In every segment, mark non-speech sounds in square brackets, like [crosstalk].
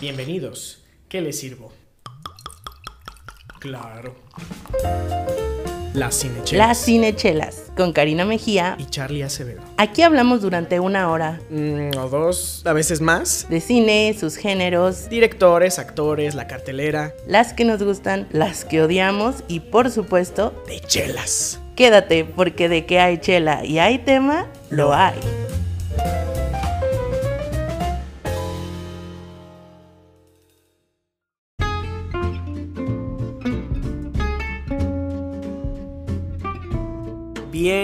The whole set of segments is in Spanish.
Bienvenidos. ¿Qué les sirvo? Claro. Las cinechelas. Las Cinechelas, con Karina Mejía. Y Charlie Acevedo. Aquí hablamos durante una hora Mm, o dos, a veces más. de cine, sus géneros, Directores, actores, la cartelera. las que nos gustan, las que odiamos y por supuesto, De chelas. quédate porque de que hay chela y hay tema, lo hay.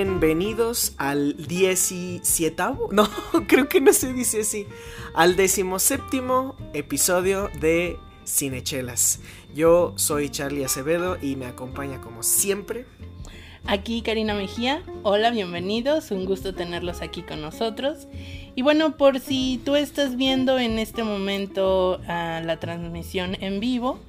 Bienvenidos al 17 No, [laughs] creo que no se dice así. Al decimoséptimo episodio de Cinechelas. Yo soy Charlie Acevedo y me acompaña como siempre. Aquí Karina Mejía, hola, bienvenidos, un gusto tenerlos aquí con nosotros. Y bueno, por si tú estás viendo en este momento ah, la transmisión en vivo,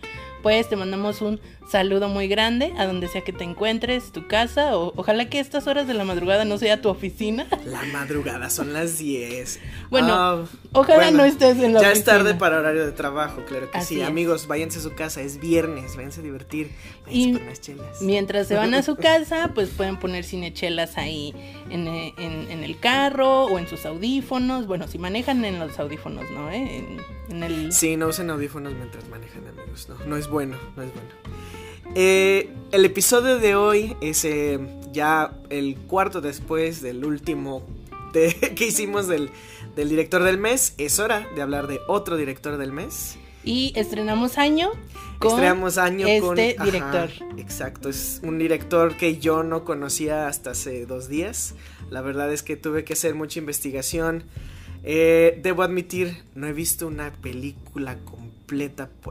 pues te mandamos un saludo muy grande a donde sea que te encuentres, tu casa, o ojalá que estas horas de la madrugada no sea tu oficina. La madrugada son las 10. Bueno, Ah, ojalá no estés en la Ya es oficina. tarde para horario de trabajo, claro que Así sí. es. Amigos, váyanse a su casa, es viernes, váyanse a divertir. Váyanse Y por unas chelas. Mientras se van a su [laughs] casa, pues pueden poner cinechelas ahí en, eh, en- en el carro o en sus audífonos. Bueno, si manejan en los audífonos, ¿no? ¿Eh? En, en el... Sí, no usen audífonos mientras manejan, amigos. No, no es bueno, no es bueno. Eh, el episodio de hoy es eh, ya el cuarto después del último de- [laughs] que hicimos del, del director del mes. Es hora de hablar de otro director del mes. Y estrenamos año con Estrenamos año con este ajá, director. exacto, es un director que yo no conocía hasta hace dos días. La verdad es que tuve que hacer mucha investigación. Eh, debo admitir, no he visto una película completa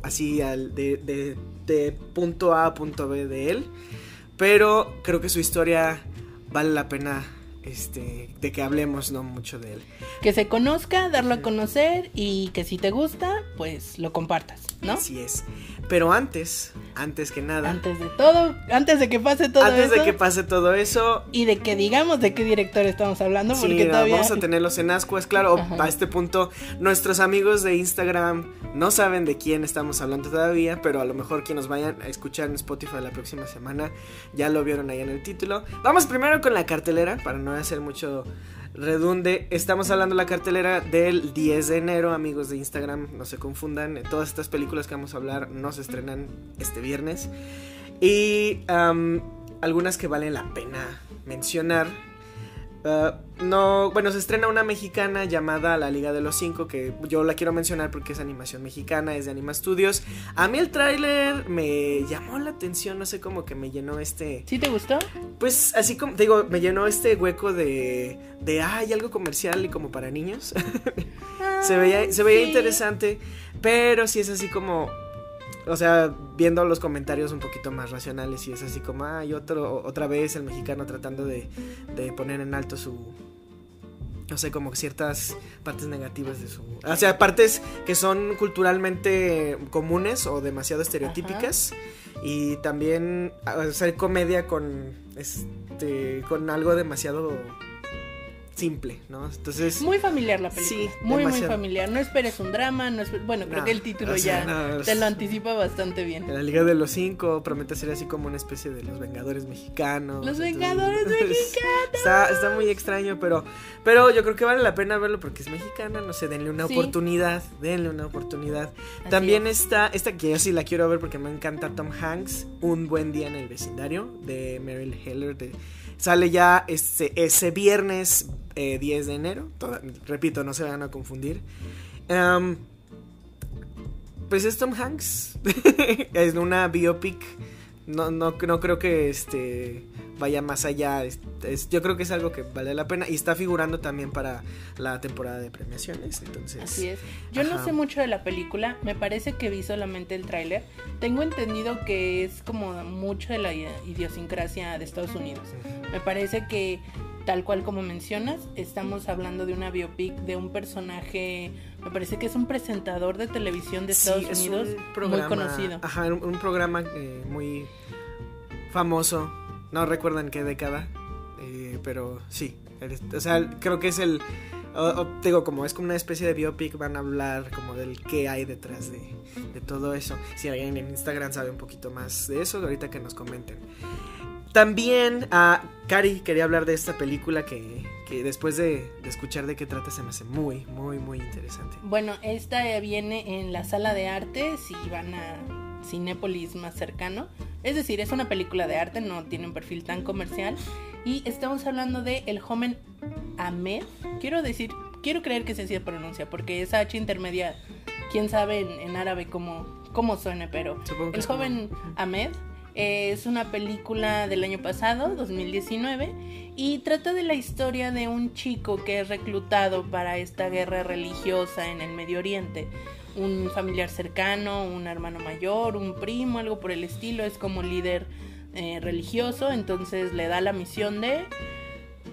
así al- de, de- de punto A a punto B de él. Pero creo que su historia vale la pena este, de que hablemos no mucho de él. Que se conozca, darlo a conocer y que si te gusta, pues lo compartas, ¿no? Así es. Pero antes, antes que nada, Antes de todo, antes de que pase todo antes eso de que pase todo eso, y de que digamos de qué director estamos hablando, Sí, porque ah, todavía vamos a tenerlos en ascuas, claro, Ajá. a este punto nuestros amigos de Instagram no saben de quién estamos hablando todavía, pero a lo mejor que nos vayan a escuchar en Spotify la próxima semana ya lo vieron ahí en el título. Vamos primero con la cartelera, para no hacer mucho redunde. Estamos hablando de la cartelera del 10 de enero, amigos de Instagram, no se confundan, todas estas películas que vamos a hablar no se estrenan este viernes. Y algunas que valen la pena mencionar. Uh, no, bueno, se estrena una mexicana llamada La Liga de los Cinco, que yo la quiero mencionar porque es animación mexicana, es de Anima Studios. A mí el tráiler me llamó la atención, no sé cómo que me llenó este, ¿Sí te gustó? pues así como, te digo, me llenó este hueco de, de, ay, algo comercial y como para niños. [laughs] se veía, se veía Sí. interesante, pero sí es así como, o sea, viendo los comentarios un poquito más racionales y es así como, ay, otro, otra vez el mexicano tratando de, de poner en alto su, no sé, como ciertas partes negativas de su, o sea, partes que son culturalmente comunes o demasiado estereotípicas y también hacer comedia con, este, con algo demasiado simple, ¿no? Entonces... Muy familiar la película. Sí, muy, muy familiar. No esperes un drama, no esper- Bueno, creo No, que el título sea, ya no, te lo anticipa bastante bien. En la Liga de los Cinco promete ser así como una especie de los Vengadores mexicanos. Los entonces- Vengadores [laughs] mexicanos. Está, está muy extraño, pero, pero yo creo que vale la pena verlo porque es mexicana, no sé, denle una Sí. oportunidad, denle una oportunidad. Así También es. está, esta que yo sí la quiero ver porque me encanta Tom Hanks, Un buen día en el vecindario, de Meryl Heller. de- sale ya este, ese viernes eh, 10 de enero, toda- repito, no se van a confundir. Pues es Tom Hanks, [laughs] es una biopic, no, no, no creo que este vaya más allá. es- es- yo creo que es algo que vale la pena y está figurando también para la temporada de premiaciones. Entonces, Así es. Yo no sé mucho de la película, me parece que vi solamente el tráiler. Tengo entendido que es como mucho de la idiosincrasia de Estados Unidos. Me parece que tal cual como mencionas, estamos hablando de una biopic de un personaje, me parece que es un presentador de televisión de Estados Sí, es Unidos un programa, muy conocido. Ajá, un, un programa eh, muy famoso. No recuerdo en qué década, eh, pero sí. O sea, creo que es el O, o, digo, como es como una especie de biopic, van a hablar como del qué hay detrás de, de todo eso. Si alguien en Instagram sabe un poquito más de eso, ahorita que nos comenten. También, a Cari quería hablar de esta película que, que después de, de, escuchar de qué trata se me hace muy, muy, muy interesante. Bueno, esta viene en la sala de arte, si van a Cinépolis más cercano. Es decir, es una película de arte, no tiene un perfil tan comercial. Y estamos hablando de El joven Ahmed. Quiero decir, quiero creer que se así pronuncia, porque esa H intermedia, quién sabe en, en árabe cómo, cómo suene, pero El joven como... Ahmed es una película del año pasado, 2019, y trata de la historia de un chico que es reclutado para esta guerra religiosa en el Medio Oriente. Un familiar cercano, un hermano mayor, un primo, algo por el estilo, es como líder eh, religioso, entonces le da la misión de,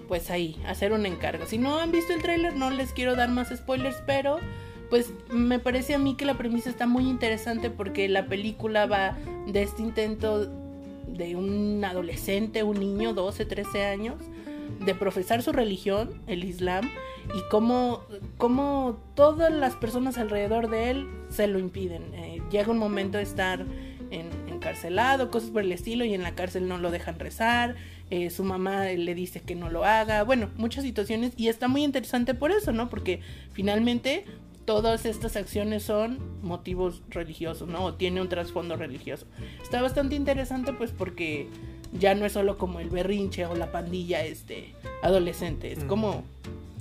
pues ahí, hacer un encargo. Si no han visto el tráiler, no les quiero dar más spoilers, pero pues me parece a mí que la premisa está muy interesante porque la película va de este intento de un adolescente, un niño, 12, 13 años, de profesar su religión, el Islam, y cómo, cómo todas las personas alrededor de él se lo impiden. Eh, llega un momento de estar en, encarcelado, cosas por el estilo, y en la cárcel no lo dejan rezar, eh, su mamá le dice que no lo haga, bueno, muchas situaciones, y está muy interesante por eso, ¿no? Porque finalmente todas estas acciones son motivos religiosos, ¿no? O tiene un trasfondo religioso. Está bastante interesante pues porque ya no es solo como el berrinche o la pandilla este adolescente, es como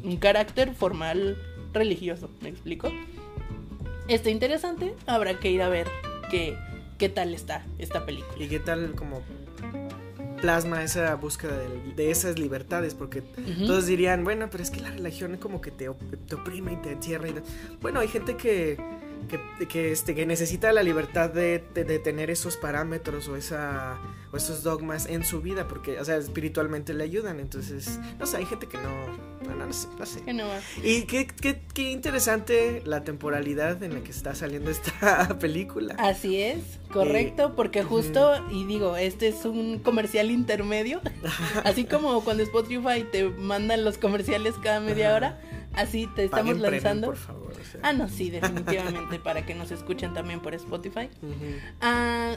un carácter formal religioso, ¿me explico? Está interesante, habrá que ir a ver qué, qué tal está esta película. Y qué tal como plasma esa búsqueda de, de esas libertades, porque uh -huh. todos dirían, bueno, pero es que la religión es como que te, te oprime y te encierra. Y te... Bueno, hay gente que, que, que, este, que necesita la libertad de, de, de, tener esos parámetros o, esa, o esos dogmas en su vida, porque, o sea, espiritualmente le ayudan. Entonces, no sé, hay gente que no. No, no sé. No sé. Que no. Y qué, qué, qué, interesante la temporalidad en la que está saliendo esta [laughs] película. Así es, correcto, eh, porque justo, uh -huh. y digo, este es un comercial intermedio, [laughs] así como cuando Spotify te mandan los comerciales cada media hora, así te estamos Paguen lanzando. Premium, por favor. Ah, no, sí, definitivamente, para que nos escuchen también por Spotify. Uh -huh. ah,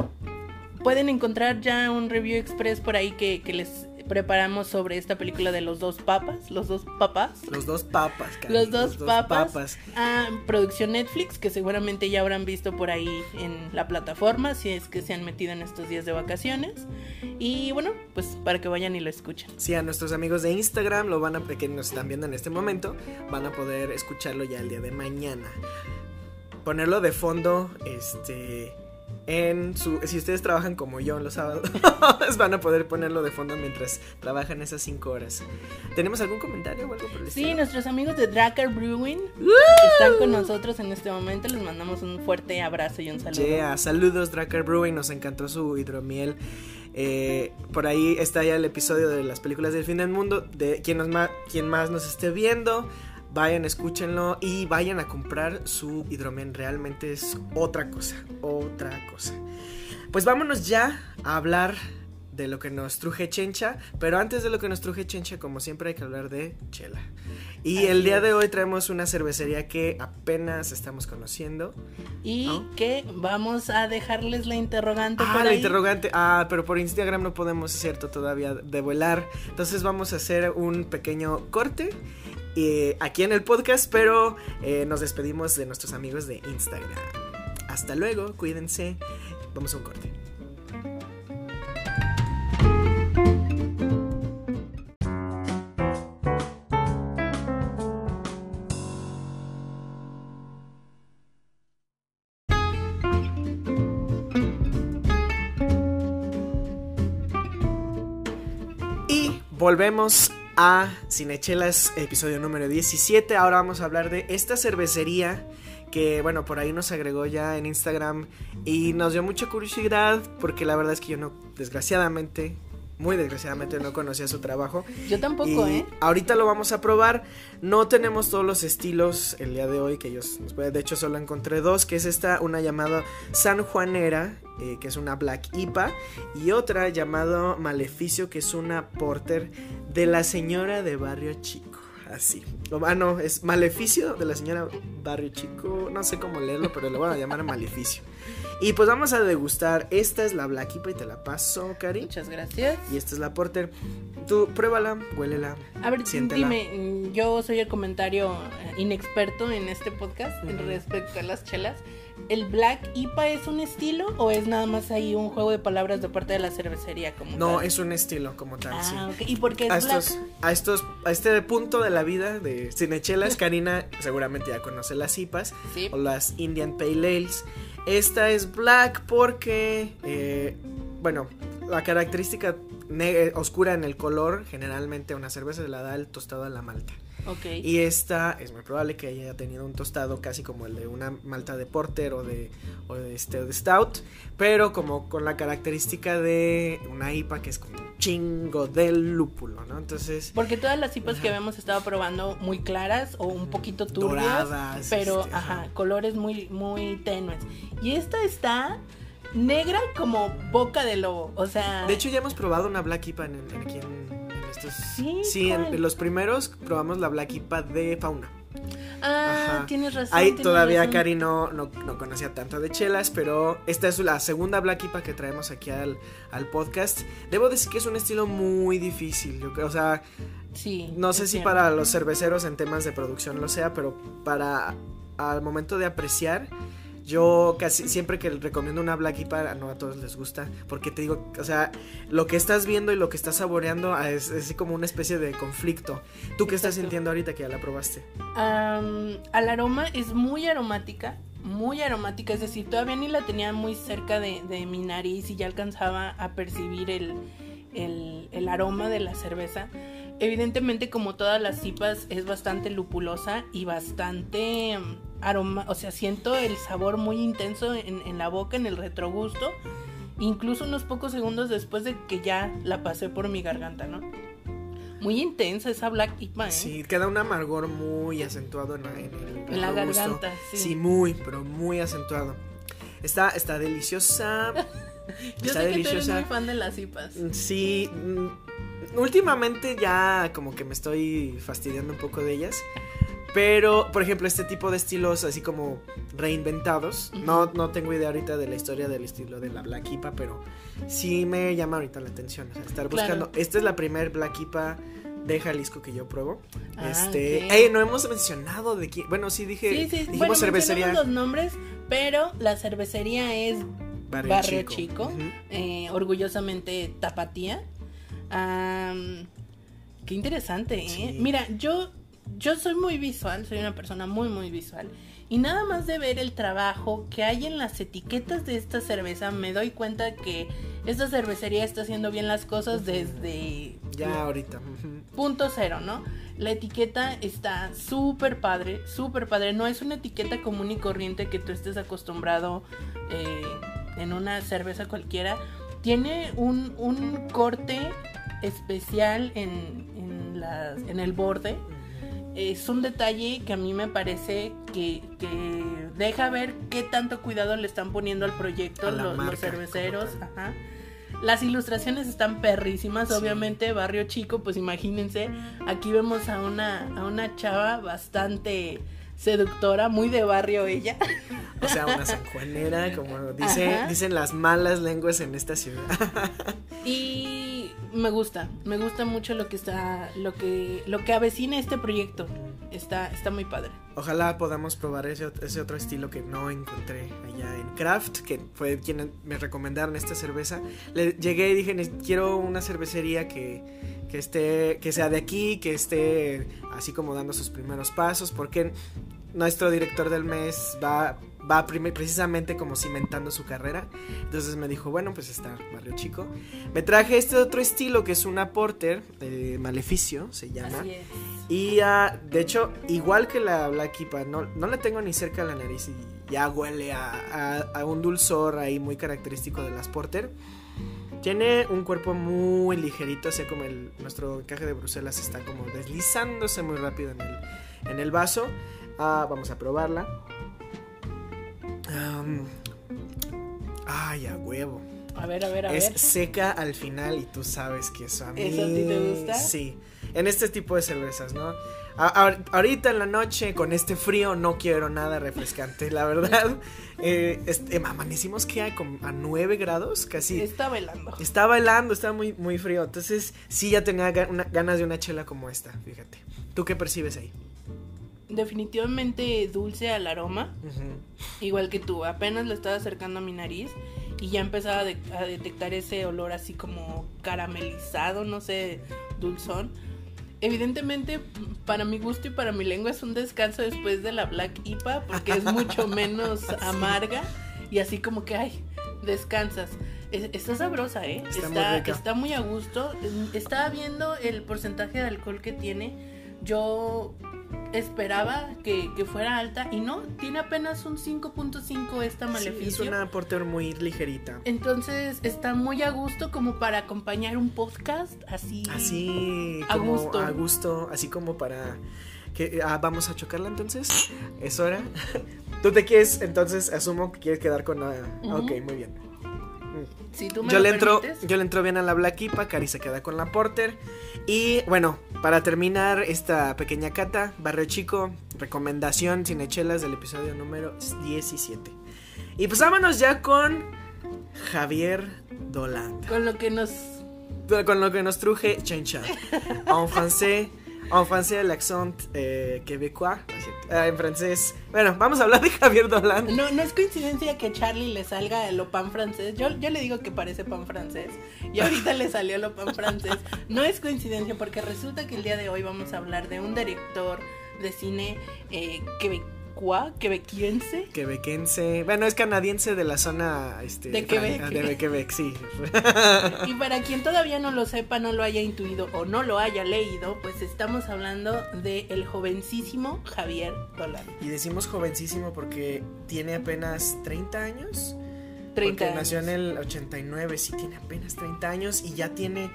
pueden encontrar ya un review express por ahí que, que les preparamos sobre esta película de los dos papas, los dos papás. Los dos papas. Los dos, los dos papas. papas. Ah, producción Netflix, que seguramente ya habrán visto por ahí en la plataforma, si es que se han metido en estos días de vacaciones. Y bueno, pues para que vayan y lo escuchen. Sí, a nuestros amigos de Instagram, lo van a, que nos están viendo en este momento, van a poder escucharlo ya el día de mañana. Ponerlo de fondo, este en su si ustedes trabajan como yo en los sábados [laughs] van a poder ponerlo de fondo mientras trabajan esas 5 horas. Tenemos algún comentario o algo por el sí estilo? nuestros amigos de Dracker Brewing ¡Uh! están con nosotros en este momento. Les mandamos un fuerte abrazo y un saludo. Yeah, saludos Dracker Brewing. Nos encantó su hidromiel. Eh, por ahí está ya el episodio de las películas del fin del mundo de quien, más, quien más nos esté viendo Vayan, escúchenlo y vayan a comprar su hidromen. Realmente es otra cosa, otra cosa. Pues vámonos ya a hablar de lo que nos truje Chencha. Pero antes de lo que nos truje Chencha, como siempre, hay que hablar de chela. Y Así el día de hoy traemos una cervecería que apenas estamos conociendo. Y ¿no? que vamos a dejarles la interrogante. Ah, por la ahí. interrogante. Ah, pero por Instagram no podemos, cierto, todavía develar. Entonces vamos a hacer un pequeño corte eh, aquí en el podcast, pero eh, nos despedimos de nuestros amigos de Instagram. Hasta luego, cuídense. Vamos a un corte. Volvemos a Cinechelas, episodio número 17. Ahora vamos a hablar de esta cervecería que, bueno, por ahí nos agregó ya en Instagram y nos dio mucha curiosidad porque la verdad es que yo no, desgraciadamente, muy desgraciadamente no conocía su trabajo. Yo tampoco, y ¿eh? Ahorita lo vamos a probar. No tenemos todos los estilos el día de hoy que ellos nos pueden. De hecho, solo encontré dos, que es esta, una llamada San Juanera, eh, que es una Black IPA, y otra llamada Maleficio, que es una Porter de la señora de Barrio Chico. Así. Ah, no, es Maleficio de la señora Barrio Chico. No sé cómo leerlo, pero le voy a llamar Maleficio. Y pues vamos a degustar. Esta es la Black IPA y te la paso, Cari. Muchas gracias. Y esta es la Porter. Tú pruébala, huélela. A ver, siéntela. dime, mm, yo soy el comentario eh, inexperto en este podcast respecto a las chelas. ¿El Black IPA es un estilo o es nada más ahí un juego de palabras de parte de la cervecería como No, tal? es un estilo como tal, sí. Ah, ok. ¿Y por qué es a Black? estos, a estos, a este punto de la vida de Cinechelas, Karina seguramente ya conoce las IPAs Sí. o las Indian Pale Ales. Esta es black porque, eh, bueno, la característica oscura en el color, generalmente una cerveza se la da el tostado a la malta. Ok. Y esta es muy probable que haya tenido un tostado casi como el de una malta de porter o de, o de, este, de stout, pero como con la característica de una IPA que es como un chingo del lúpulo, ¿no? Entonces, Porque todas las IPAs que habíamos estado probando muy claras o un poquito turbias, Doradas, pero este, ajá, ajá. colores muy muy tenues. Y esta está negra como boca de lobo, o sea, de hecho ya hemos probado una Black IPA en, en- aquí en estos... Sí, en, los primeros probamos la Black IPA de Fauna. ah, Ajá. tienes razón. Ahí tienes todavía razón. Cari no, no, no conocía tanto de chelas, pero esta es la segunda Black IPA que traemos aquí al, al podcast. Debo decir que es un estilo muy difícil, yo creo, o sea, Sí. no sé si cierto. para los cerveceros en temas de producción lo sea, pero para al momento de apreciar, yo casi siempre que recomiendo una Black IPA, no a todos les gusta, porque te digo, o sea, lo que estás viendo y lo que estás saboreando ah, es, es así como una especie de conflicto. ¿Tú qué estás sintiendo ahorita que ya la probaste? Al aroma es muy aromática, muy aromática, es decir, todavía ni la tenía muy cerca de, de mi nariz y ya alcanzaba a percibir el, el- el aroma de la cerveza. Evidentemente, como todas las cipas, es bastante lupulosa y bastante aroma, o sea, siento el sabor muy intenso en, en la boca, en el retrogusto, incluso unos pocos segundos después de que ya la pasé por mi garganta, ¿no? Muy intensa esa Black IPA, ¿eh? Sí, queda un amargor muy acentuado en, la- en el En la garganta, sí. muy, pero muy acentuado. Está, está deliciosa. [laughs] Yo está sé que tú eres deliciosa. muy fan de las IPAs. Sí, mm, últimamente ya como que me estoy fastidiando un poco de ellas. Pero, por ejemplo, este tipo de estilos así como reinventados. no, no tengo idea ahorita de la historia del estilo de la Black IPA, pero sí me llama ahorita la atención. O sea, estar Claro. buscando. Esta es la primer Black IPA de Jalisco que yo pruebo. Ah, este. ok. Ey, no hemos mencionado de quién. Bueno, sí dije. Sí, sí, dijimos bueno, cervecería. los nombres, pero la cervecería es Barrio, Barrio Chico. Eh, orgullosamente tapatía. Qué interesante, ¿eh? Sí. Mira, yo, yo soy muy visual, soy una persona muy, muy visual. Y nada más de ver el trabajo que hay en las etiquetas de esta cerveza, me doy cuenta que esta cervecería está haciendo bien las cosas desde Ya ahorita. punto cero, ¿no? La etiqueta está súper padre, súper padre. No es una etiqueta común y corriente que tú estés acostumbrado eh, en una cerveza cualquiera. Tiene un, un corte especial en, en el borde. Es un detalle que a mí me parece que, que deja ver qué tanto cuidado le están poniendo al proyecto los, los cerveceros. Ajá. Las ilustraciones están perrísimas, Sí. obviamente, barrio chico, pues imagínense, aquí vemos a una, a una chava bastante seductora, muy de barrio ella. O sea, una sanjuanera, como dice, Ajá. dicen las malas lenguas en esta ciudad. Y me gusta, me gusta mucho lo que está, lo que, lo que avecina este proyecto. Está, está muy padre. Ojalá podamos probar ese, ese otro estilo que no encontré allá en Craft, que fue quien me recomendaron esta cerveza. Le llegué y dije, "Ne- quiero una cervecería que, que esté, que sea de aquí, que esté así como dando sus primeros pasos, porque nuestro director del mes va, va precisamente como cimentando su carrera. Entonces me dijo, bueno, pues está Barrio Chico. Me traje este otro estilo que es una porter, eh, Maleficio se llama. Así es. Y ah, de hecho, igual que la Black IPA, no, no la tengo ni cerca de la nariz y ya huele a, a- a un dulzor ahí muy característico de las Porter. Tiene un cuerpo muy ligerito, así como el, nuestro encaje de Bruselas está como deslizándose muy rápido en el, en el vaso. Ah, vamos a probarla. Ay, a huevo. A ver, a ver, a Es ver. seca al final y tú sabes que eso a mí. ¿Eso a ti te gusta? Sí. En este tipo de cervezas, ¿no? ahorita en la noche, con este frío, no quiero nada refrescante, la verdad. [laughs] Eh, este, amanecimos que a, a 9 grados, casi. Está helando. Estaba helando, estaba muy, muy frío. Entonces, sí, ya tenía ganas de una chela como esta, fíjate. ¿Tú qué percibes ahí? Definitivamente dulce al aroma. Igual que tú, apenas lo estaba acercando a mi nariz y ya empezaba a detectar ese olor así como caramelizado, no sé, dulzón evidentemente para mi gusto y para mi lengua es un descanso después de la Black IPA porque es mucho [laughs] menos amarga y así como que, ay, descansas. está sabrosa, ¿eh? Está, está, muy a gusto. Estaba viendo el porcentaje de alcohol que tiene. Yo esperaba que, fuera alta y no, tiene apenas un 5.5 esta maleficio. Sí, es una porter muy ligerita. Entonces está muy a gusto como para acompañar un podcast así. Así, a gusto. A gusto, así como para... Que, ah, vamos a chocarla entonces. Es hora. [laughs] Tú te quieres, entonces asumo que quieres quedar con la... Ok, muy bien yo, le entro, yo le entro bien a la Black IPA, Cari se queda con la Porter. Y bueno, para terminar esta pequeña cata, Barrio Chico, recomendación cinechelas del episodio número 17. Y pues vámonos ya con Javier Dolan. Con lo que nos... Con lo que nos truje Chen Chan. En [laughs] francés en francés, l'accent eh, québécois. Ah, en francés. Bueno, vamos a hablar de Javier Dolan. No, no es coincidencia que Charlie le salga el pan francés. Yo, yo le digo que parece pan francés. Y ahorita le salió el pan francés. No es coincidencia porque resulta que el día de hoy vamos a hablar de un director de cine eh, quebequiense. Quebequense. Bueno, es canadiense de la zona este, de Quebec. De Quebec, sí. [laughs] y para quien todavía no lo sepa, no lo haya intuido o no lo haya leído, pues estamos hablando de el jovencísimo Javier Dolan. Y decimos jovencísimo porque tiene apenas 30 años. 30 porque nació en el 89, sí tiene apenas 30 años y ya tiene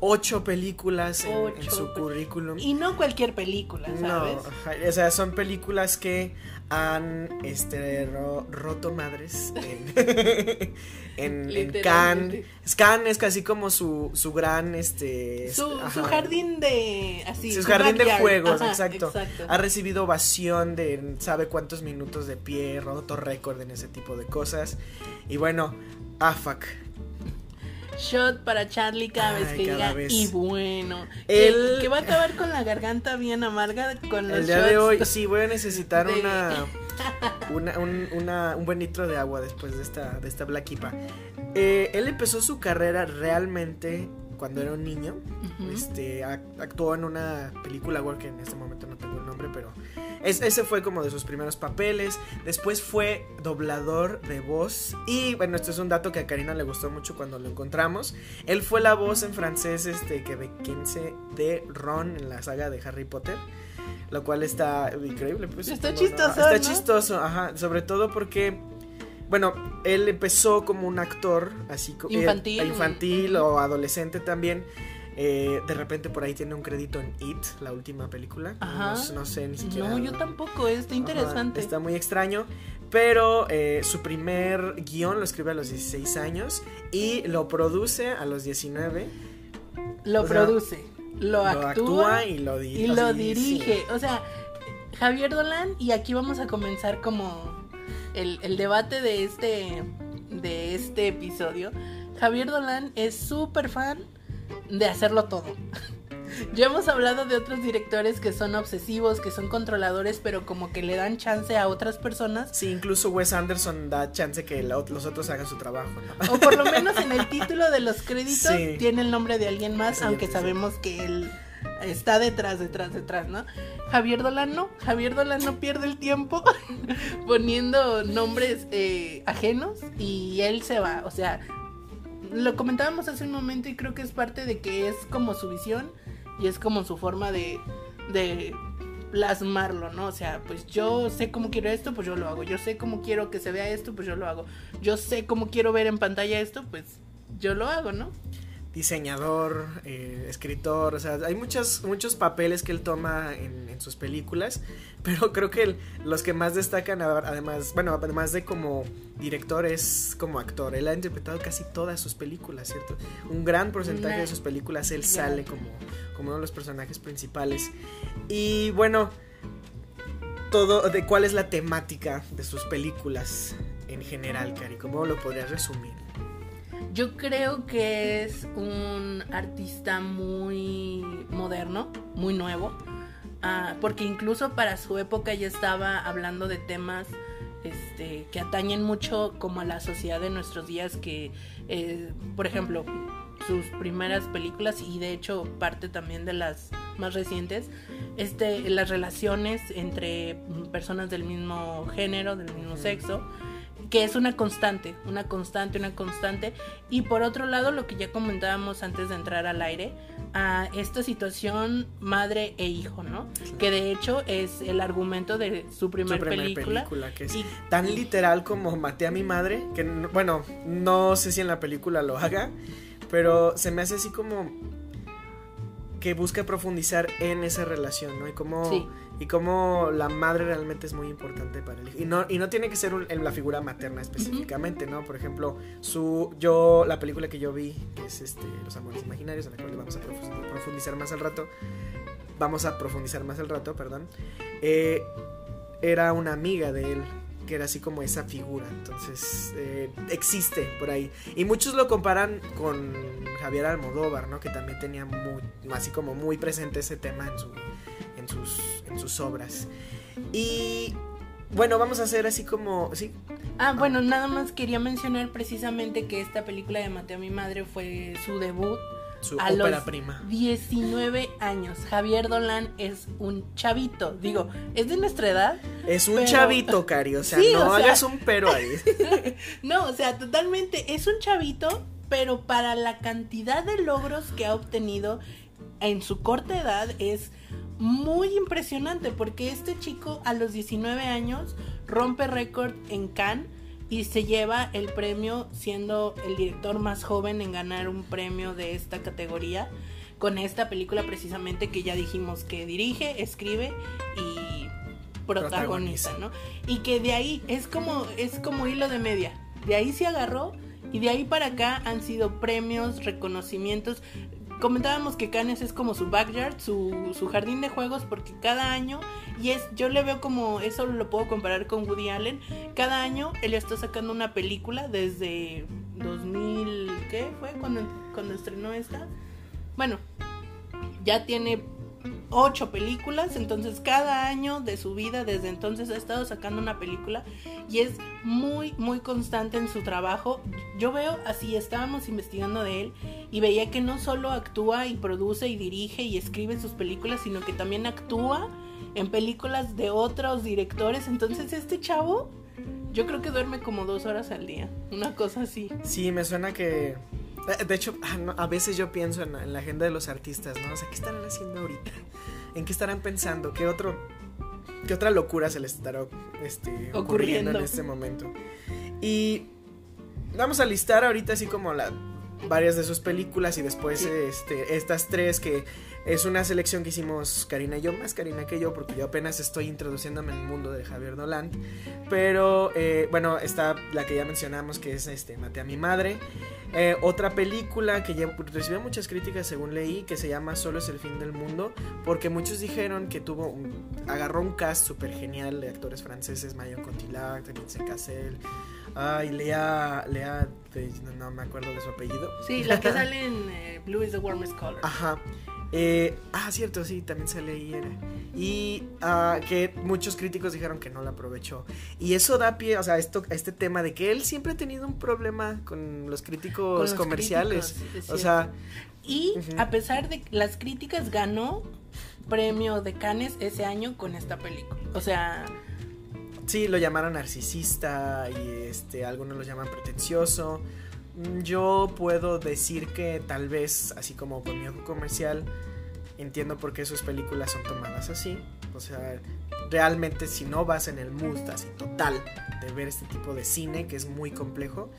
ocho películas en, su currículum. Y no cualquier película, ¿sabes? No, o sea, son películas que han este, roto madres en, [laughs] en, Cannes. Cannes es casi como su, su gran este su, jardín de así su, jardín de juegos exacto. ha recibido ovación de sabe cuántos minutos de pie roto récord en ese tipo de cosas y bueno AFAC shot para Charlie cada vez que y bueno. El... Que, va a acabar con la garganta bien amarga con los El día de hoy sí voy a necesitar [laughs] una, [laughs] una, un, un buen litro de agua después de esta, de esta Black eh, él empezó su carrera realmente cuando era un niño. Este actuó en una película, que en este momento no tengo el nombre, pero ese fue como de sus primeros papeles. Después fue doblador de voz. Y bueno, esto es un dato que a Karina le gustó mucho cuando lo encontramos. Él fue la voz en francés este, quebequense de Ron en la saga de Harry Potter. Lo cual está increíble. Pues, está chistoso. Está chistoso, ajá. Sobre todo porque bueno, él empezó como un actor, así como infantil, infantil o adolescente también. Eh, de repente por ahí tiene un crédito en It, la última película. No, sé ni siquiera. No, yo tampoco, está interesante. está muy extraño. Pero eh, su primer guion lo escribe a los 16 años y lo produce a los 19. Lo produce, lo, actúa, y lo, y lo dirige. O sea, Javier Dolan, y aquí vamos a comenzar como el, el debate de este, de este episodio. Javier Dolan es súper fan de hacerlo todo. [laughs] ya hemos hablado de otros directores que son obsesivos, que son controladores, pero como que le dan chance a otras personas. Sí, incluso Wes Anderson da chance que los otros hagan su trabajo, O por lo [laughs] menos en el título de los créditos tiene el nombre de alguien más, aunque sabemos que él está detrás, detrás, detrás, ¿no? Javier Dolan no, Javier Dolan no pierde el tiempo [laughs] poniendo nombres eh, ajenos y él se va, o sea, lo comentábamos hace un momento y creo que es parte de que es como su visión y es como su forma de, de plasmarlo, ¿no? O sea, pues yo sé cómo quiero esto, pues yo lo hago. Yo sé cómo quiero que se vea esto, pues yo lo hago. Yo sé cómo quiero ver en pantalla esto, pues yo lo hago, ¿no? Diseñador, eh, escritor, o sea, hay muchos, muchos papeles que él toma en, en sus películas, pero creo que el- los que más destacan, además, bueno, además de como director, es como actor. Él ha interpretado casi todas sus películas, ¿cierto? Un gran porcentaje de sus películas él sale como, como uno de los personajes principales. Y bueno, todo, de cuál es la temática de sus películas en general, Cari, ¿cómo lo podrías resumir? Yo creo que es un artista muy moderno, muy nuevo, ah, porque incluso para su época ya estaba hablando de temas este, que atañen mucho como a la sociedad de nuestros días, que, eh, por ejemplo, sus primeras películas y de hecho parte también de las más recientes, este, las relaciones entre personas del mismo género, del mismo sexo, que es una constante, una constante, una constante. Y por otro lado, lo que ya comentábamos antes de entrar al aire, a esta situación madre e hijo, ¿no? Que de hecho es el argumento de su primer, Su primer película. que es Y- tan literal como maté a mi madre, que no- bueno, no sé si en la película lo haga, pero se me hace así como que busca profundizar en esa relación, ¿no? Y cómo, Sí. Y cómo la madre realmente es muy importante para el hijo. Y no, y no tiene que ser un- en la figura materna específicamente, ¿no? Por ejemplo, su, yo, la película que yo vi, que es este, Los Amores Imaginarios, en la cual vamos a profu- profundizar más al rato, vamos a profundizar más al rato, perdón, eh, era una amiga de él, que era así como esa figura, entonces eh, existe por ahí. Y muchos lo comparan con Javier Almodóvar, ¿no? Que también tenía muy, así como muy presente ese tema en, su, en, sus, en sus obras. Y bueno, vamos a hacer así como, sí, Ah, bueno, nada más quería mencionar precisamente que esta película de Mateo mi madre fue su debut su a ópera los prima. 19 años. Javier Dolan es un chavito, digo, es de nuestra edad. Es un pero- chavito, Cari, o sea, [laughs] Sí, no o sea- hagas un pero ahí. [laughs] No, o sea, totalmente, es un chavito, pero para la cantidad de logros que ha obtenido en su corta edad es muy impresionante porque este chico a los 19 años rompe récord en Cannes y se lleva el premio siendo el director más joven en ganar un premio de esta categoría con esta película precisamente que ya dijimos que dirige, escribe y protagoniza, Protagoniza. ¿no? Y que de ahí es como es como hilo de media. De ahí se agarró y de ahí para acá han sido premios, reconocimientos. Comentábamos que Cannes es como su backyard, su, su jardín de juegos, porque cada año, y es, yo le veo como, eso lo puedo comparar con Woody Allen, cada año él está sacando una película desde 2000, ¿qué fue? Cuando, cuando estrenó esta. Bueno, ya tiene ocho películas, entonces cada año de su vida desde entonces ha estado sacando una película y es muy muy constante en su trabajo. Yo veo así estábamos investigando de él y veía que no solo actúa y produce y dirige y escribe sus películas, sino que también actúa en películas de otros directores. Entonces este chavo yo creo que duerme como dos horas al día, una cosa así. Sí, me suena que. Eh, De hecho, ah, a veces yo pienso en, en la agenda de los artistas, ¿no? O sea, ¿qué estarán haciendo ahorita? ¿En qué estarán pensando? ¿Qué otro. ¿Qué otra locura se les estará este, ocurriendo, Ocurriendo. en este momento? Y vamos a listar ahorita así como la, varias de sus películas y después Sí. este, estas tres que es una selección que hicimos Karina y yo, más Karina que yo, porque yo apenas estoy introduciéndome en el mundo de Javier Dolan. Pero eh, bueno, está la que ya mencionamos que es este Maté a mi madre. Eh, otra película que ya recibió muchas críticas según leí, que se llama Solo es el fin del mundo, porque muchos dijeron que tuvo un- agarró un cast súper genial de actores franceses, Marion Cotillard, Vincent Cassel, ay, Lea, Lea, no me acuerdo de su apellido. Sí, la que [laughs] sale en eh, Blue is the Warmest Color. Ajá. Eh, ah, cierto, sí, también sale ahí era. Y ah, que muchos críticos dijeron que no la aprovechó. Y eso da pie, o sea, esto, a este tema de que él siempre ha tenido un problema con los críticos Con los comerciales. críticos, o sea, Y a pesar de las críticas, ganó premio de Cannes ese año con esta película. O sea, sí, lo llamaron narcisista y este, algunos lo llaman pretencioso. Mm, Yo puedo decir que tal vez, así como con mi ojo comercial, entiendo por qué sus películas son tomadas así. O sea, realmente si no vas en el mood así total de ver este tipo de cine que es muy complejo,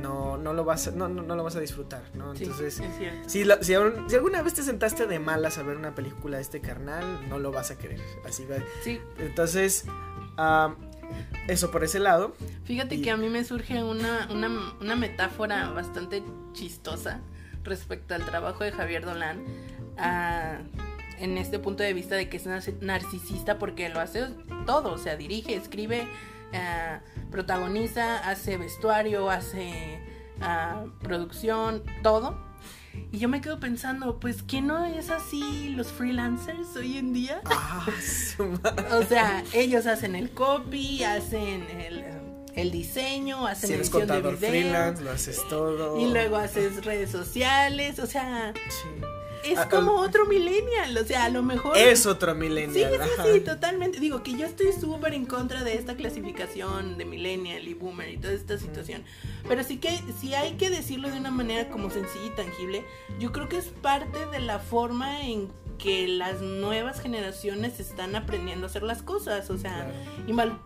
no, no, lo, vas a, no, no, lo vas a disfrutar, ¿no? Entonces, si, si, alguna vez te sentaste de malas a ver una película de este carnal, no lo vas a querer. Así va. Sí. Entonces, eso por ese lado. Fíjate que a mí me surge una, una, una metáfora bastante chistosa respecto al trabajo de Javier Dolan. en este punto de vista de que es narcisista porque lo hace todo, o sea, dirige, escribe, eh, protagoniza, hace vestuario, hace ah, producción, todo. Y yo me quedo pensando, pues, ¿qué no es así los freelancers hoy en día? Ah, o sea, ellos hacen el copy, hacen el, el diseño, hacen el edición de video. freelance, lo haces todo. Y luego haces redes sociales, o sea... Sí es como otro millennial, o sea, a lo mejor... Es otro millennial. Sí, sí, sí, totalmente. Digo que yo estoy súper en contra de esta clasificación de millennial y boomer y toda esta situación. Pero sí que, si hay que decirlo de una manera como sencilla y tangible, yo creo que es parte de la forma en que las nuevas generaciones están aprendiendo a hacer las cosas, o sea,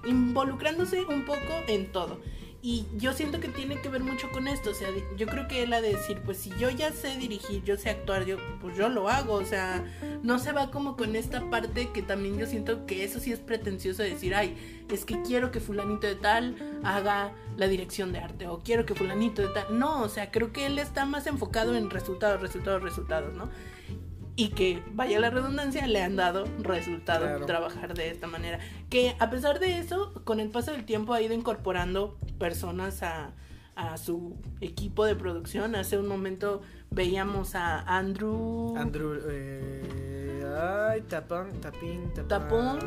involucrándose un poco en todo. Y yo siento que tiene que ver mucho con esto, o sea, yo creo que él ha de decir, pues si yo ya sé dirigir, yo sé actuar, yo pues yo lo hago, o sea, no se va como con esta parte que también yo siento que eso sí es pretencioso de decir, ay, es que quiero que fulanito de tal haga la dirección de arte o quiero que fulanito de tal, no, o sea, creo que él está más enfocado en resultados, resultados, resultados, ¿no? Y que, vaya la redundancia, le han dado resultado trabajar de esta manera. Que a pesar de eso, con el paso del tiempo ha ido incorporando personas a, a su equipo de producción. Hace un momento veíamos a Andrew. Andrew. Eh Ay, tapón, tapín, tapón.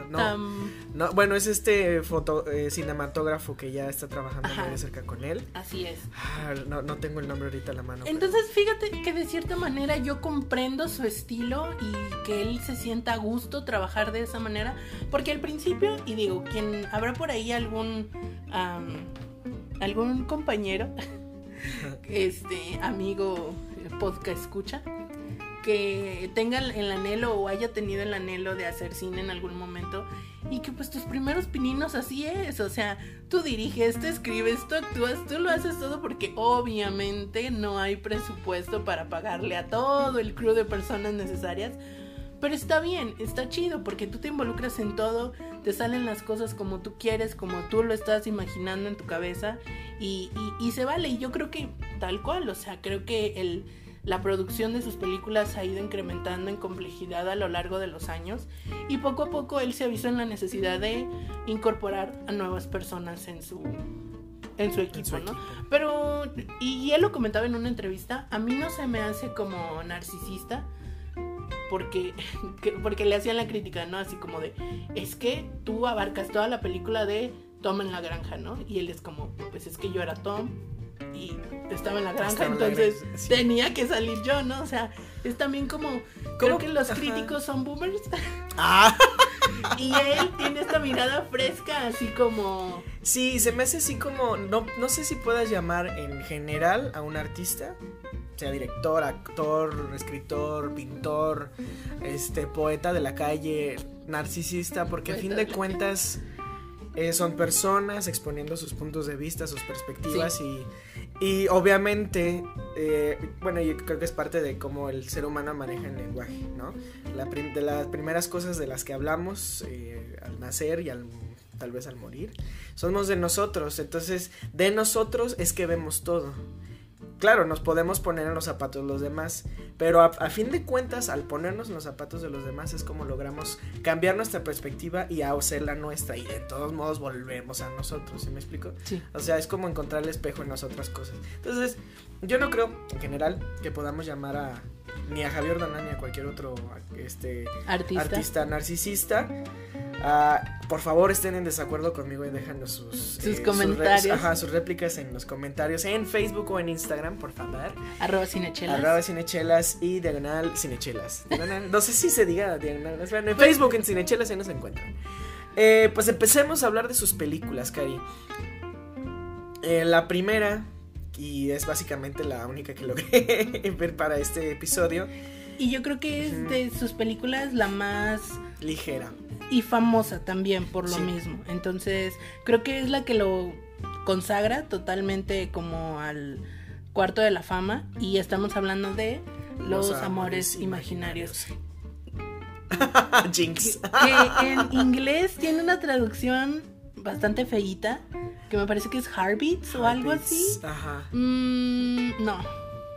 no, bueno, es este foto, eh, cinematógrafo que ya está trabajando muy cerca con él. Así es. Ah, no, no tengo el nombre ahorita a la mano. Entonces, fíjate que de cierta manera yo comprendo su estilo y que él se sienta a gusto trabajar de esa manera. Porque al principio, y digo, quien habrá por ahí algún. algún compañero, [laughs] este, amigo, podcast escucha que tenga el anhelo o haya tenido el anhelo de hacer cine en algún momento y que pues tus primeros pininos así es, o sea, tú diriges, tú escribes, tú actúas, tú lo haces todo porque obviamente no hay presupuesto para pagarle a todo el crew de personas necesarias. Pero está bien, está chido porque tú te involucras en todo, te salen las cosas como tú quieres, como tú lo estás imaginando en tu cabeza y, y, se vale. Y yo creo que tal cual, o sea, creo que el, la producción de sus películas ha ido incrementando en complejidad a lo largo de los años y poco a poco él se avisó en la necesidad de incorporar a nuevas personas en su en su equipo, ¿no? Pero y él lo comentaba en una entrevista, a mí no se me hace como narcisista porque [laughs] porque le hacían la crítica, ¿no? Así como de es que tú abarcas toda la película de Tom en la granja, ¿no? Y él es como, pues es que yo era Tom, y estaba en la granja, entonces tenía que salir yo, ¿no? O sea, es también como, creo que los críticos son boomers. [laughs] Ah. y él tiene esta mirada fresca, así como... Sí, se me hace así como, no, no sé si puedas llamar en general a un artista, sea director, actor, escritor, pintor, este poeta de la calle, narcisista, porque a fin de cuentas eh, son personas exponiendo sus puntos de vista, sus perspectivas y, y, obviamente, eh, bueno, yo creo que es parte de cómo el ser humano maneja el lenguaje, ¿no? La de las primeras cosas de las que hablamos eh, al nacer y al tal vez al morir, somos de nosotros, entonces de nosotros es que vemos todo claro, nos podemos poner en los zapatos de los demás, pero a, fin de cuentas, al ponernos en los zapatos de los demás es como logramos cambiar nuestra perspectiva y hacer la nuestra y de todos modos volvemos a nosotros, ¿sí me explico? Sí. O sea, es como encontrar el espejo en las otras cosas. Entonces, yo no creo, en general, que podamos llamar a ni a Javier Donan ni a cualquier otro este, artista narcisista Ah, por favor, estén en desacuerdo conmigo y déjanos sus, sus eh, comentarios. ajá, sus réplicas en los comentarios en Facebook o en Instagram, por favor. Arroba cinechelas. Arroba cinechelas y diagonal cinechelas. no sé si se diga diagonal. En Facebook, en cinechelas, ahí nos encuentran. Eh, pues empecemos a hablar de sus películas, Cari. Eh, la primera, y es básicamente la única que logré [laughs] ver para este episodio. Y yo creo que es de sus películas la más ligera. y famosa también por lo Sí. mismo. Entonces, creo que es la que lo consagra totalmente como al cuarto de la fama. Y estamos hablando de Los, amores, imaginarios. [laughs] Jinx. Que en inglés tiene una traducción bastante feíta. Que me parece que es Heartbeats o algo así. Ajá. Mm, no,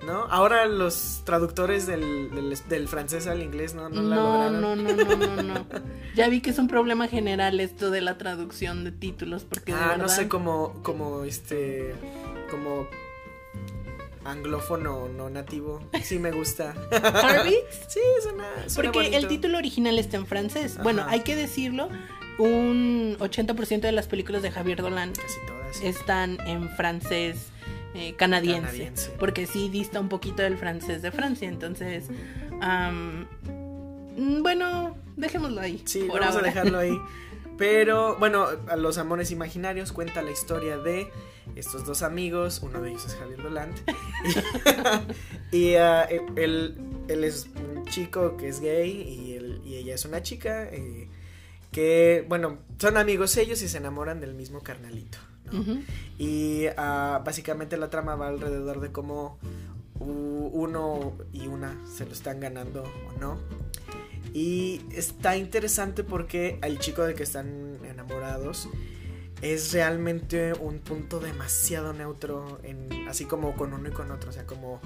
¿No? Ahora los traductores del, del, del francés al inglés no, no, la no, lograron. no, no, no, no, no. Ya vi que es un problema general esto de la traducción de títulos, porque de Ah, no sé, como, como este, como anglófono no nativo. Sí me gusta. [laughs] ¿Heartbeats? Sí, suena, suena Porque el título original está en francés. Bueno, hay que decirlo, un 80% de las películas de Javier Dolan Casi todas. están en francés eh, canadiense, Canadiense. Porque sí dista un poquito del francés de Francia. Entonces, mm, bueno, dejémoslo ahí. Sí, por vamos ahora. a dejarlo ahí. [laughs] Pero bueno, a Los Amores Imaginarios cuenta la historia de estos dos amigos, uno de ellos es Javier Dolant. [laughs] [laughs] y ah, él, él es un chico que es gay y, él- y ella es una chica eh, que, bueno, son amigos ellos y se enamoran del mismo carnalito. Y ah, básicamente la trama va alrededor de cómo uno y una se lo están ganando o no. Y está interesante porque el chico del que están enamorados es realmente un punto demasiado neutro, en, así como con uno y con otro. O sea, como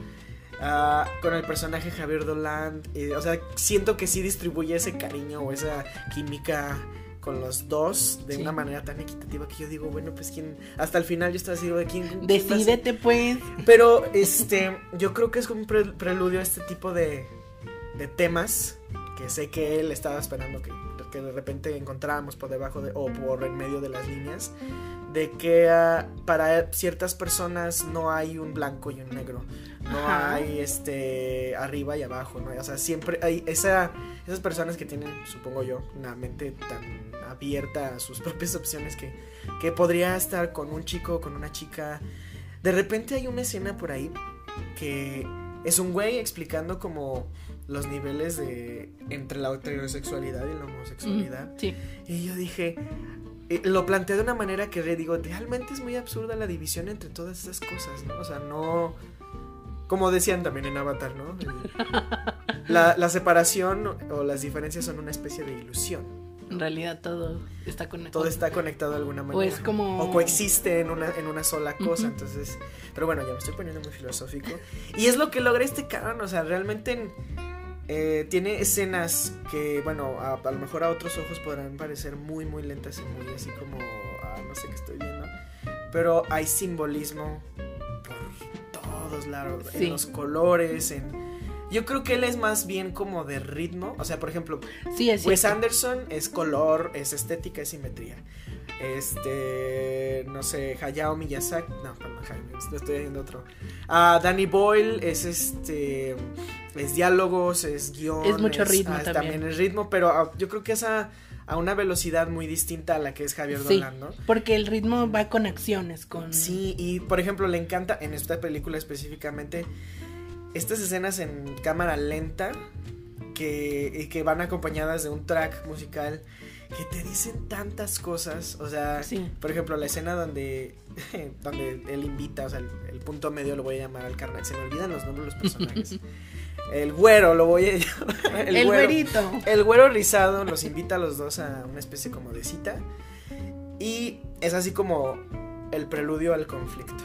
ah, con el personaje Javier Dolan. eh, o sea, siento que sí distribuye ese cariño o esa química con los dos de Sí. una manera tan equitativa que yo digo, bueno, pues quién. Hasta el final yo estaba así, de quién. Decídete, pues. Pero este, yo creo que es como un pre- preludio a este tipo de, de temas que sé que él estaba esperando que, que de repente encontráramos por debajo de, o por en medio de las líneas, de que ah, para ciertas personas no hay un blanco y un negro, no Ajá. hay este arriba y abajo, ¿no? O sea, siempre hay esa, esas personas que tienen, supongo yo, una mente tan abierta a sus [laughs] propias opciones que, que podría estar con un chico con una chica. De repente hay una escena por ahí que es un güey explicando como los niveles de entre la heterosexualidad y la homosexualidad. Mm, Sí. Y yo dije, eh, lo planteé de una manera que digo, realmente es muy absurda la división entre todas esas cosas, ¿no? O sea, no... Como decían también en Avatar, ¿no? [laughs] La, la separación o las diferencias son una especie de ilusión. En realidad todo está conectado. Todo está conectado de alguna manera. O es como- O coexiste en una, en una sola cosa. Entonces. Pero bueno, ya me estoy poniendo muy filosófico. Y es lo que logra este cabrón. O sea, realmente eh, tiene escenas que, bueno, a, a lo mejor a otros ojos podrán parecer muy, muy lentas y muy así como. ah, no sé qué estoy viendo. Pero hay simbolismo por todos lados. Sí. En los colores, en. Yo creo que él es más bien como de ritmo. O sea, por ejemplo, Sí, es Wes. Anderson es color, es estética, es simetría. Este, no sé, Hayao Miyazaki, no, perdón, Hayao, estoy haciendo otro. Ah, Danny Boyle es este, es diálogos, es guion. Es mucho ritmo ah, también. es ritmo, pero ah, yo creo que es a, una velocidad muy distinta a la que es Javier Sí, Dolan, ¿no? porque el ritmo va con acciones, con... Sí, y por ejemplo, le encanta en esta película específicamente estas escenas en cámara lenta que, y que van acompañadas de un track musical que te dicen tantas cosas. O sea, Sí. por ejemplo, la escena donde, [laughs] donde él invita, o sea, el, el punto medio lo voy a llamar al carnal. Se me olvidan los nombres de los personajes. [laughs] el güero lo voy a llamar. El, güero. güerito. El güero rizado los invita a los dos a una especie como de cita. Y es así como el preludio al conflicto.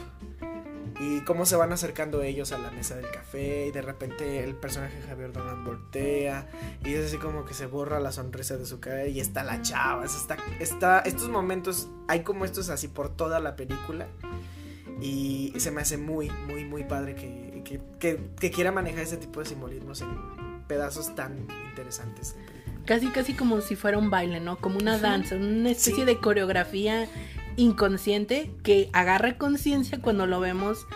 Y cómo se van acercando ellos a la mesa del café. Y de repente el personaje Javier Dolan voltea. Y es así como que se borra la sonrisa de su cara. Y está la chava. es- Está, está, estos momentos, hay como estos así por toda la película. Y se me hace muy, muy, muy padre que, que, que, que quiera manejar ese tipo de simbolismos en pedazos tan interesantes. Casi, casi como si fuera un baile, ¿no? Como una danza, una especie Sí. de coreografía inconsciente que agarra conciencia cuando lo vemos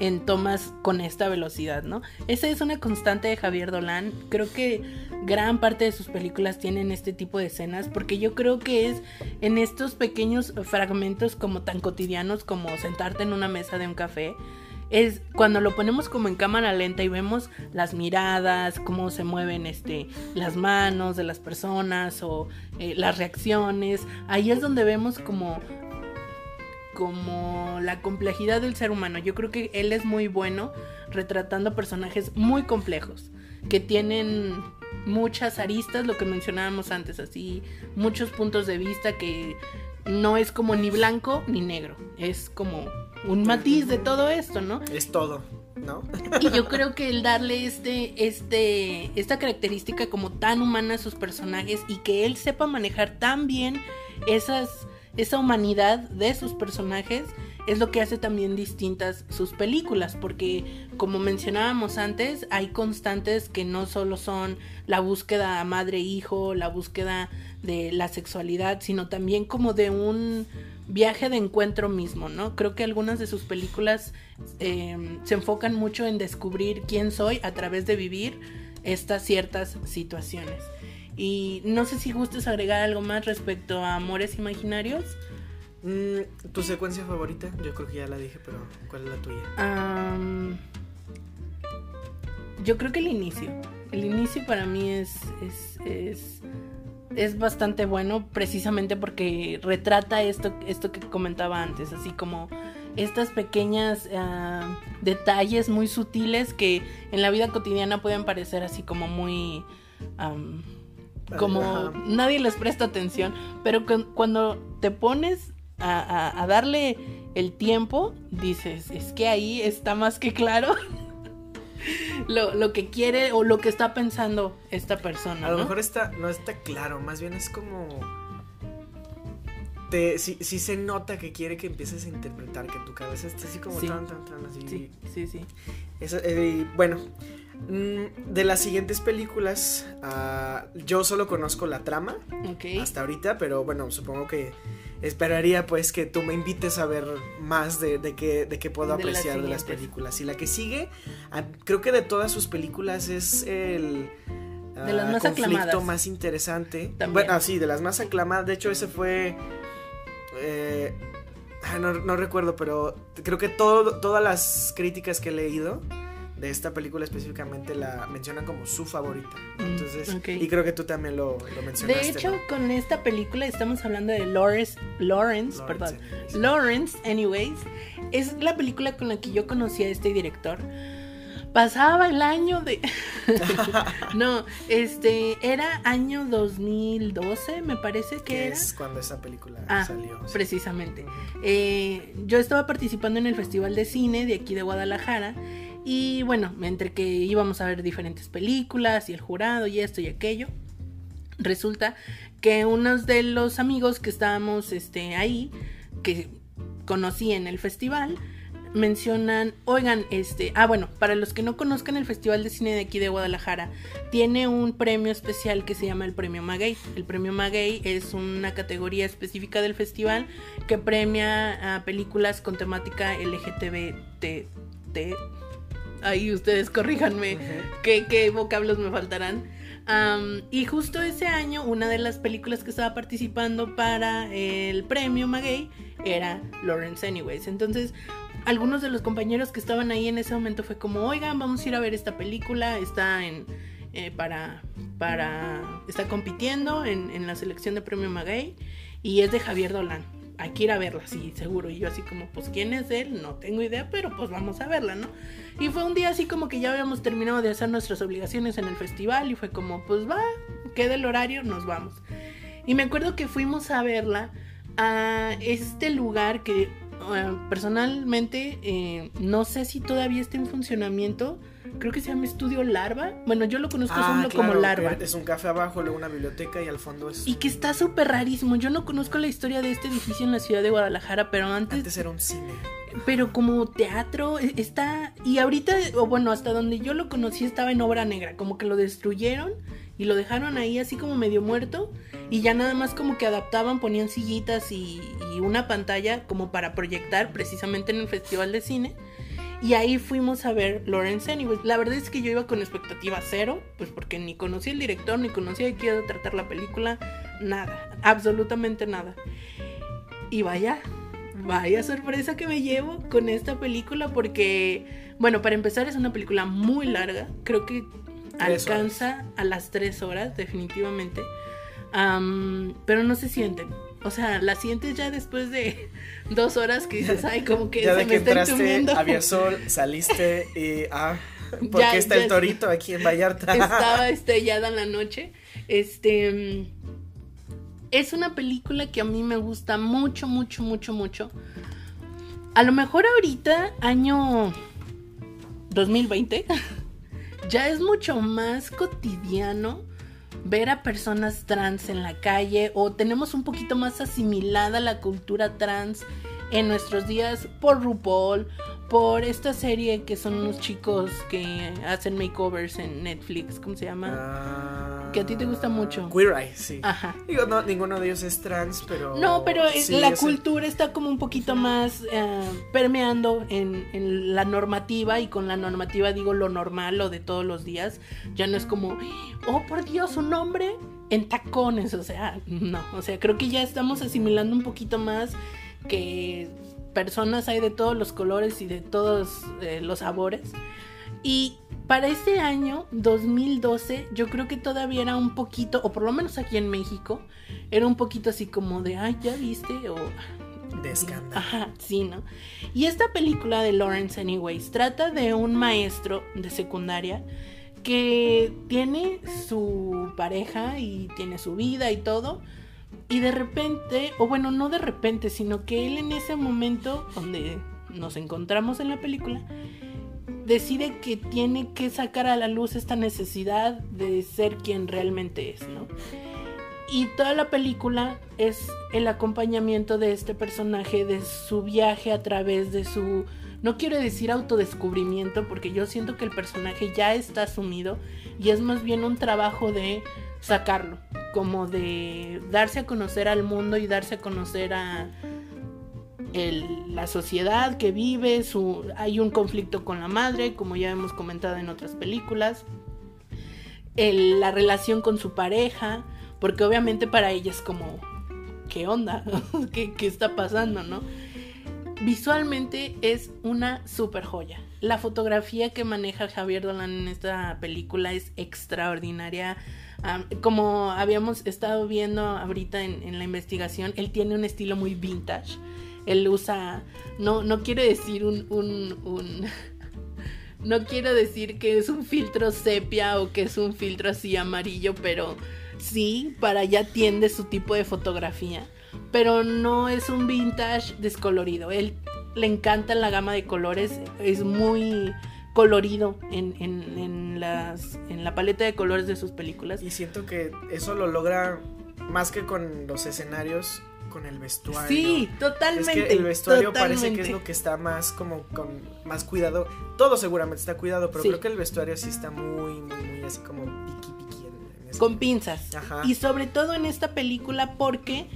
en tomas con esta velocidad, ¿no? Esa es una constante de Javier Dolan. Creo que gran parte de sus películas tienen este tipo de escenas porque yo creo que es en estos pequeños fragmentos como tan cotidianos como sentarte en una mesa de un café es cuando lo ponemos como en cámara lenta y vemos las miradas, cómo se mueven este, las manos de las personas o eh, las reacciones, ahí es donde vemos como como la complejidad del ser humano. Yo creo que él es muy bueno retratando personajes muy complejos, que tienen muchas aristas, lo que mencionábamos antes, así, muchos puntos de vista que no es como ni blanco ni negro, es como un matiz de todo esto, ¿no? Es todo. ¿No? Y yo creo que el darle este, este, esta característica como tan humana a sus personajes y que él sepa manejar tan bien esas, esa humanidad de sus personajes es lo que hace también distintas sus películas, porque como mencionábamos antes, hay constantes que no solo son la búsqueda madre-hijo, la búsqueda de la sexualidad, sino también como de un viaje de encuentro mismo, ¿no? Creo que algunas de sus películas em, se enfocan mucho en descubrir quién soy a través de vivir estas ciertas situaciones. Y no sé si gustes agregar algo más respecto a Amores Imaginarios. Mm, ¿Tu secuencia favorita? Yo creo que ya la dije, pero ¿cuál es la tuya? yo creo que el inicio. El inicio para mí es, es es bastante bueno precisamente porque retrata esto, esto que comentaba antes, así como estas pequeñas ah, detalles muy sutiles que en la vida cotidiana pueden parecer así como muy... como nadie les presta atención, pero cuando te pones a, a darle el tiempo, dices, es que ahí está más que claro [laughs] lo, lo, que quiere o lo que está pensando esta persona. A lo mejor está, no está claro, más bien es como... Te, sí, sí, se nota que quiere que empieces a interpretar, que tu cabeza esté así como tan, tan, tan, así. Sí, sí, sí. Eh, bueno, de las siguientes películas, uh, yo solo conozco la trama hasta ahorita, pero bueno, supongo que esperaría pues que tú me invites a ver más de, de qué, de qué puedo apreciar de las películas. Y la que sigue, ah, creo que de todas sus películas es el... De las ah, más conflicto más interesante. Bueno, sí, de las más aclamadas. De hecho, ese fue. Eh, ah, no, no, recuerdo, pero creo que todo, todas las críticas que he leído de esta película específicamente la mencionan como su favorita. Mm, Entonces, y creo que tú también lo, lo mencionaste. De hecho, con esta película estamos hablando de Lawrence, Lawrence, perdón, Lawrence, anyways, es la película con la que yo conocí a este director. Pasaba el año de... [laughs] [laughs] no, este, era año 2012, me parece que era. es cuando esa película ah, salió. Precisamente. Eh, yo estaba participando en el Festival de Cine de aquí de Guadalajara y bueno, entre que íbamos a ver diferentes películas y el jurado y esto y aquello, resulta que unos de los amigos que estábamos este, ahí, que conocí en el festival, mencionan, oigan, este, ah bueno, para los que no conozcan el Festival de Cine de aquí de Guadalajara, tiene un premio especial que se llama el Premio Maguey. El Premio Maguey es una categoría específica del festival que premia a películas con temática LGTBT ahí ustedes corríjanme qué, vocablos me faltarán. y justo ese año, una de las películas que estaba participando para el premio Maguey era Lawrence Anyways. Entonces, algunos de los compañeros que estaban ahí en ese momento fue como, oigan, vamos a ir a ver esta película, está en... Eh, para, para, está compitiendo en, en la selección de premio Maguey y es de Javier Dolan hay que ir a verla, sí, seguro. Y yo así como, pues, ¿quién es él? No tengo idea, pero pues vamos a verla, ¿no? Y fue un día así como que ya habíamos terminado de hacer nuestras obligaciones en el festival y fue como, pues va, queda el horario, nos vamos. Y me acuerdo que fuimos a verla a este lugar que personalmente eh, no sé si todavía está en funcionamiento creo que se llama Estudio Larva. Bueno, yo lo conozco ah, solo como Larva. Es un café abajo, luego una biblioteca y al fondo es. Y que está súper rarísimo. Yo no conozco la historia de este edificio en la ciudad de Guadalajara, pero antes. Antes era un cine. Pero como teatro, e, está. Y ahorita, o bueno, hasta donde yo lo conocí estaba en obra negra. Como que lo destruyeron y lo dejaron ahí así como medio muerto. Y ya nada más como que adaptaban, ponían sillitas y, y una pantalla como para proyectar precisamente en el Festival de Cine. Y ahí fuimos a ver Lawrence Anyways. La verdad es que yo iba con expectativa cero, pues porque ni conocía el director, ni conocía de qué iba a tratar la película, nada, absolutamente nada. Y vaya, vaya sorpresa que me llevo con esta película porque, bueno, para empezar es una película muy larga, creo que alcanza a las tres horas definitivamente, pero no se sienten. O sea, la sientes ya después de [laughs] dos horas que dices, ay, como que [laughs] ya se de me que está entraste, entumiendo. había sol, [laughs] saliste y ah, ¿por Ya, qué está el torito aquí en Vallarta? Estaba estrellada en la noche. Este es una película que a mí me gusta mucho, mucho, mucho, mucho. A lo mejor ahorita, año 2020, ya es mucho más cotidiano ver a personas trans en la calle o tenemos un poquito más asimilada la cultura trans en nuestros días por RuPaul, por esta serie que son unos chicos que hacen makeovers en Netflix, ¿cómo se llama? Ah, Que a ti te gusta mucho. Queer Eye, sí. Ajá. Digo, no, ninguno de ellos es trans, pero. No, pero sí, la cultura está como un poquito más eh, permeando en, en la normativa y con la normativa digo lo normal, lo de todos los días. Ya no es como, oh por Dios, un hombre en tacones, o sea, no, o sea, creo que ya estamos asimilando un poquito más que personas hay de todos los colores y de todos eh, los sabores. Y para este año, 2012, yo creo que todavía era un poquito, o por lo menos aquí en México, era un poquito así como de, ay, ya viste, o... De escándalo. Ajá, sí, ¿no? Y esta película de Lawrence Anyways trata de un maestro de secundaria que tiene su pareja y tiene su vida y todo. Y de repente, o bueno, no de repente, sino que él en ese momento donde nos encontramos en la película, decide que tiene que sacar a la luz esta necesidad de ser quien realmente es, ¿no? Y toda la película es el acompañamiento de este personaje, de su viaje a través de su, no quiero decir autodescubrimiento, porque yo siento que el personaje ya está asumido y es más bien un trabajo de sacarlo, como de darse a conocer al mundo y darse a conocer a la sociedad que vive, su, hay un conflicto con la madre, como ya hemos comentado en otras películas, el- la relación con su pareja, porque obviamente para ella es como, ¿qué onda? [laughs] ¿Qué, qué está pasando, no? Visualmente es una super joya. La fotografía que maneja Javier Dolan en esta película es extraordinaria. Am, como habíamos estado viendo ahorita en, en la investigación, él tiene un estilo muy vintage. Él usa, no, no quiero decir un, un, un [laughs] no quiero decir que es un filtro sepia o que es un filtro así amarillo, pero sí, para allá tiende su tipo de fotografía. Pero no es un vintage descolorido. Él le encanta la gama de colores, es muy colorido en, en, en las, en la paleta de colores de sus películas. Y siento que eso lo logra más que con los escenarios, con el vestuario. Sí, Es totalmente. que el vestuario parece que es lo que está más como con más cuidado. Todo seguramente está cuidado, pero Sí. creo que el vestuario sí está muy, muy, muy así como piqui piqui en, en ese- con pinzas. Ajá. Y sobre todo en esta película porque,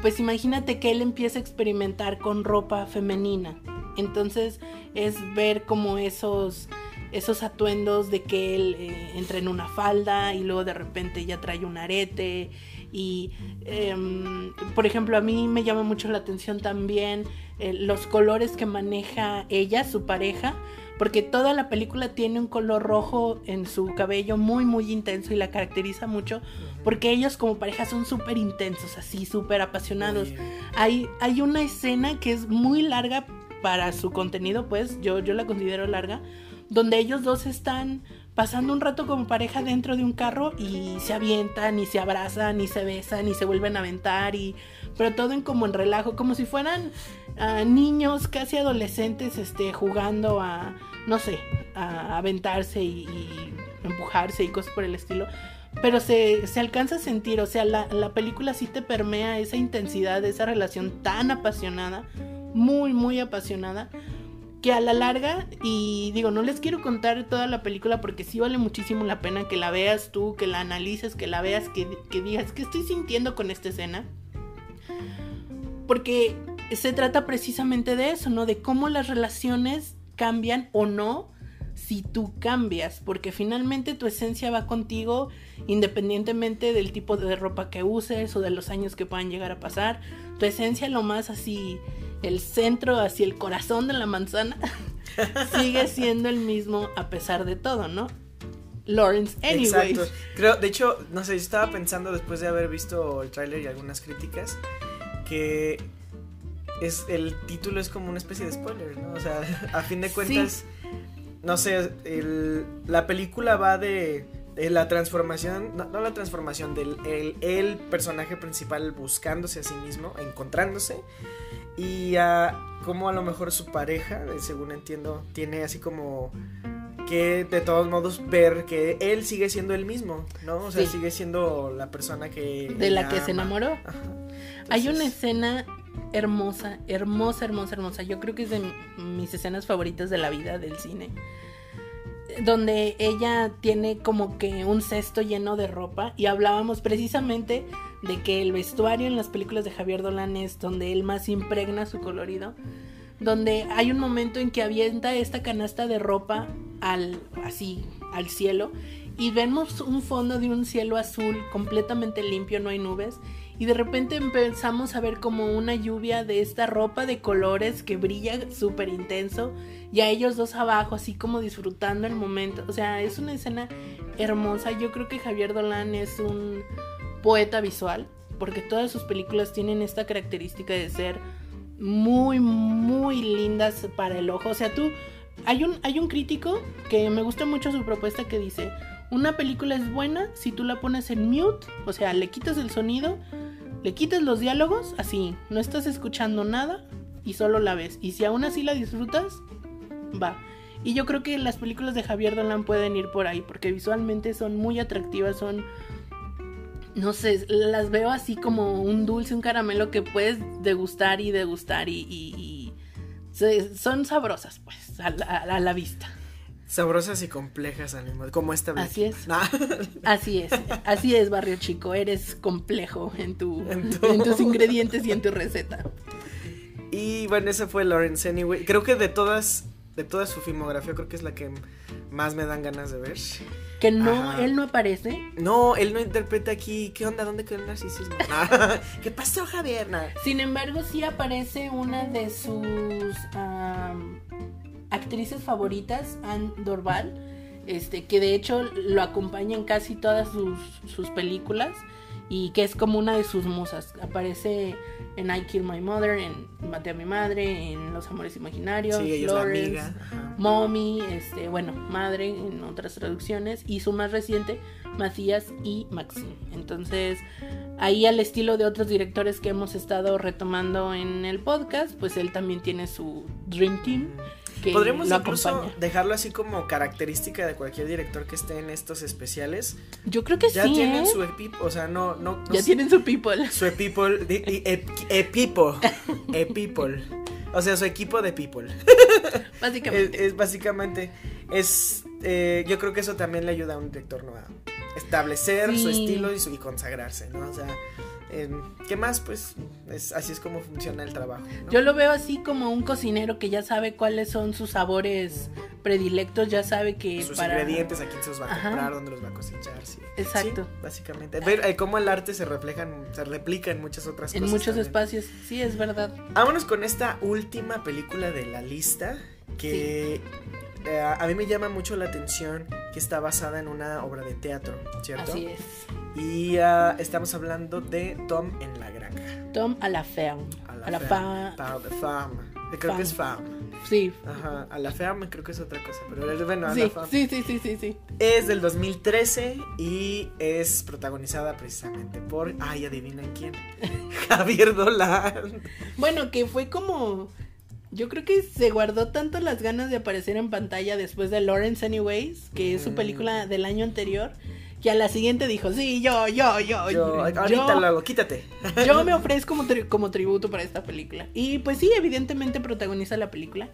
pues imagínate que él empieza a experimentar con ropa femenina. Entonces es ver como esos, esos atuendos de que él eh, entra en una falda y luego de repente ya trae un arete. Y, em, por ejemplo, a mí me llama mucho la atención también eh, los colores que maneja ella, su pareja, porque toda la película tiene un color rojo en su cabello muy, muy intenso y la caracteriza mucho, porque ellos como pareja son súper intensos, así, súper apasionados. Hay, hay una escena que es muy larga para su contenido, pues yo, yo la considero larga, donde ellos dos están pasando un rato como pareja dentro de un carro y se avientan y se abrazan y se besan y se vuelven a aventar y pero todo en como en relajo, como si fueran ah, niños casi adolescentes este jugando a no sé, a aventarse y, empujarse y cosas por el estilo. Pero se, se alcanza a sentir, o sea, la, la película sí te permea esa intensidad, esa relación tan apasionada, muy, muy apasionada, que a la larga, y digo, no les quiero contar toda la película porque sí vale muchísimo la pena que la veas tú, que la analices, que la veas, que, que digas, ¿qué estoy sintiendo con esta escena? Porque se trata precisamente de eso, ¿no? De cómo las relaciones cambian o no si tú cambias, porque finalmente tu esencia va contigo independientemente del tipo de ropa que uses o de los años que puedan llegar a pasar. Tu esencia lo más así el centro hacia el corazón de la manzana [laughs] sigue siendo el mismo a pesar de todo, ¿no? Lawrence Anyway. Exacto. Creo, de hecho, no sé, yo estaba pensando después de haber visto el tráiler y algunas críticas que es el título es como una especie de spoiler, ¿no? O sea, [laughs] a fin de cuentas, no sé, la película va de, la transformación, no, la transformación del el, personaje principal buscándose a sí mismo, encontrándose y a cómo a lo mejor su pareja, según entiendo, tiene así como que de todos modos ver que él sigue siendo el mismo, ¿no? O sea, sigue siendo la persona que... De la que se enamoró. Hay una escena hermosa, hermosa, hermosa, hermosa. Yo creo que es de mis escenas favoritas de la vida del cine. Donde ella tiene como que un cesto lleno de ropa y hablábamos precisamente de que el vestuario en las películas de Javier Dolan es donde él más impregna su colorido donde hay un momento en que avienta esta canasta de ropa al así al cielo y vemos un fondo de un cielo azul completamente limpio, no hay nubes y de repente empezamos a ver como una lluvia de esta ropa de colores que brilla súper intenso y a ellos dos abajo así como disfrutando el momento, o sea, es una escena hermosa, yo creo que Javier Dolan es un poeta visual porque todas sus películas tienen esta característica de ser muy, muy lindas para el ojo. O sea, tú, hay un, hay un crítico que me gusta mucho su propuesta que dice, una película es buena si tú la pones en mute, o sea, le quitas el sonido, le quitas los diálogos, así, no estás escuchando nada y solo la ves. Y si aún así la disfrutas, va. Y yo creo que las películas de Javier Dolan pueden ir por ahí, porque visualmente son muy atractivas, son no sé, las veo así como un dulce, un caramelo que puedes degustar y degustar y, son sabrosas, pues, a la, vista. Sabrosas y complejas, como esta vez. Así es. Así es. Así es, Barrio Chico. Eres complejo en, tu, en, tus ingredientes y en tu receta. Y bueno, esa fue Lawrence Anyway. Creo que de todas, de toda su filmografía, creo que es la que más me dan ganas de ver. Que no, él no aparece. No, él no interpreta aquí. ¿Qué onda? ¿Dónde quedó el narcisismo? [laughs] ¿Qué pasó, Javier? Sin embargo, sí aparece una de sus actrices favoritas, Anne Dorval. Este, que de hecho lo acompaña en casi todas sus, sus películas y que es como una de sus musas. Aparece en I Kill My Mother, en Maté a mi madre, en Los Amores Imaginarios, sí, Mommy, este, bueno, madre en otras traducciones y su más reciente Macías y Maxine. Entonces, ahí al estilo de otros directores que hemos estado retomando en el podcast, pues él también tiene su Dream Team. Podremos incluso dejarlo así como característica de cualquier director que esté en estos especiales. Yo creo que ya sí. Ya tienen ¿eh? su equipo, o sea, no, no. ya tienen su people. Su people, e, e, people, e people. O sea, su equipo de people. [laughs] Básicamente. Es, básicamente, es, eh, yo creo que eso también le ayuda a un director a establecer su estilo y, su, y consagrarse, ¿no? O sea, ¿Qué más? Pues es, así es como funciona el trabajo. Yo lo veo así como un cocinero que ya sabe cuáles son sus sabores predilectos, ya sabe que... Sus ingredientes, a quién se los va a comprar, dónde los va a cosechar. Sí. Exacto. básicamente. Ver eh, cómo el arte se refleja, se replica en muchas otras cosas. En muchos espacios, sí, es verdad. Vámonos con esta última película de la lista que... Eh, a mí me llama mucho la atención que está basada en una obra de teatro, ¿cierto? Así es. Y uh, estamos hablando de Tom en la granja. Tom a la ferme. A la, ferme. de farm. Creo que es farm. Sí. Ajá, a la ferme creo que es otra cosa, pero bueno, a sí, la farm. Sí, sí, sí, sí, sí. Es del 2013 y es protagonizada precisamente por, ay, adivinan quién. [laughs] Javier Dolan. Bueno, que fue como yo creo que se guardó tanto las ganas de aparecer en pantalla después de Lawrence Anyways, que es su mm. película del año anterior, que a la siguiente dijo, sí, yo, yo, yo. yo ahorita lo hago, quítate. [laughs] Yo me [laughs] ofrezco como, como tributo para esta película. Y pues sí, evidentemente protagoniza la película.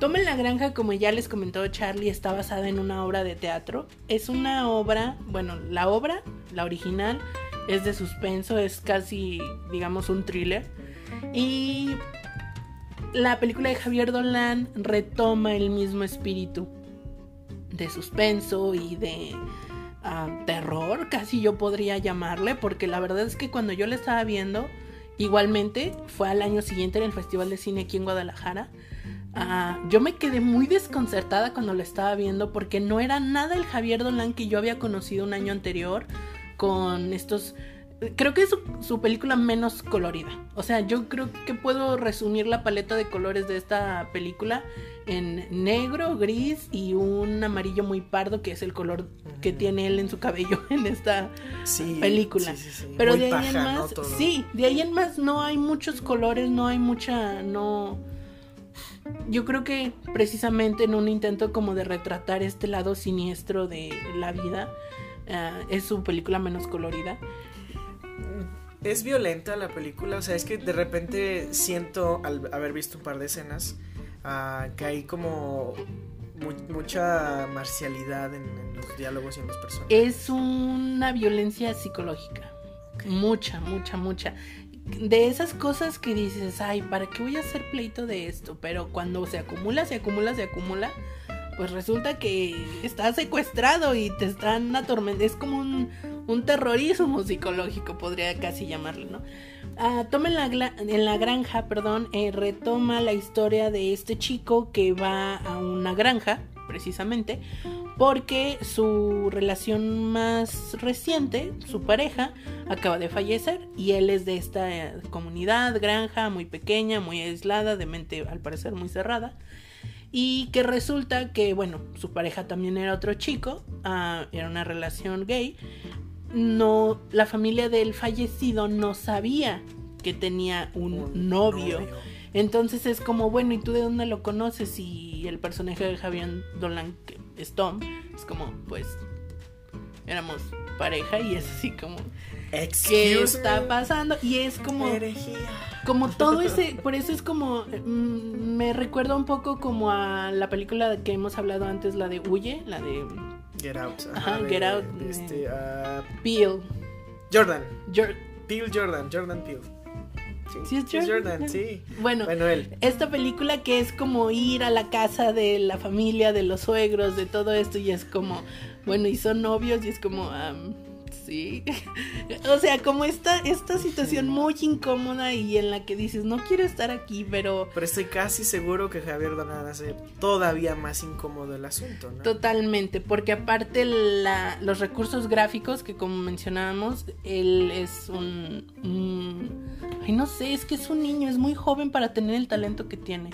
Toma en la granja, como ya les comentó Charlie, está basada en una obra de teatro. Es una obra, bueno, la obra, la original, es de suspenso, es casi, digamos, un thriller. Y la película de Javier Dolan retoma el mismo espíritu de suspenso y de ah, terror, casi yo podría llamarle, porque la verdad es que cuando yo la estaba viendo, igualmente fue al año siguiente en el Festival de Cine aquí en Guadalajara. Ah, yo me quedé muy desconcertada cuando la estaba viendo porque no era nada el Javier Dolan que yo había conocido un año anterior con estos creo que es su, película menos colorida. O sea, yo creo que puedo resumir la paleta de colores de esta película en negro, gris y un amarillo muy pardo, que es el color que tiene él en su cabello [laughs] en esta película. Pero de ahí en más, sí, de ahí en más no hay muchos colores, no hay mucha, no. Yo creo que precisamente en un intento como de retratar este lado siniestro de la vida, eh, es su película menos colorida es violenta la película, o sea, es que de repente siento, al haber visto un par de escenas, uh, que hay como mucha marcialidad en, los diálogos y en los personajes. Es una violencia psicológica, mucha, mucha, mucha. De esas cosas que dices, ay, ¿para qué voy a hacer pleito de esto? Pero cuando se acumula, se acumula, se acumula, pues resulta que estás secuestrado y te están atormentando. Es como un, un terrorismo psicológico, podría casi llamarlo, ¿no? Ah, toma en la, en la granja, perdón, eh, retoma la historia de este chico que va a una granja, precisamente, porque su relación más reciente, su pareja, acaba de fallecer y él es de esta eh, comunidad, granja, muy pequeña, muy aislada, de mente al parecer muy cerrada. Y que resulta que, bueno, su pareja también era otro chico, ah, era una relación gay, no, la familia del fallecido no sabía que tenía un, novio. Entonces es como, bueno, ¿y tú de dónde lo conoces? Y el personaje de Javier Dolan, que es Tom, es como, pues, éramos pareja y es así como, ¿qué está pasando? Y es como, como [laughs] todo ese, por eso es como, mm, me recuerda un poco como a la película que hemos hablado antes, la de Huye, la de Get Out. Ajá, Get Out. Este, uh, Peel. Jordan. Peel Jordan, Jordan Peel. Sí, es Jordan. sí. Bueno, esta película que es como ir a la casa de la familia, de los suegros, de todo esto, y es como, bueno, y son novios, y es como, um, sí. [laughs] o sea, como esta, esta situación muy incómoda y en la que dices, no quiero estar aquí, pero... Pero estoy casi seguro que Javier Donan hace todavía más incómodo el asunto, ¿no? Totalmente, porque aparte la, los recursos gráficos, que como mencionábamos, él es un... ay, no sé, es que es un niño, es muy joven para tener el talento que tiene.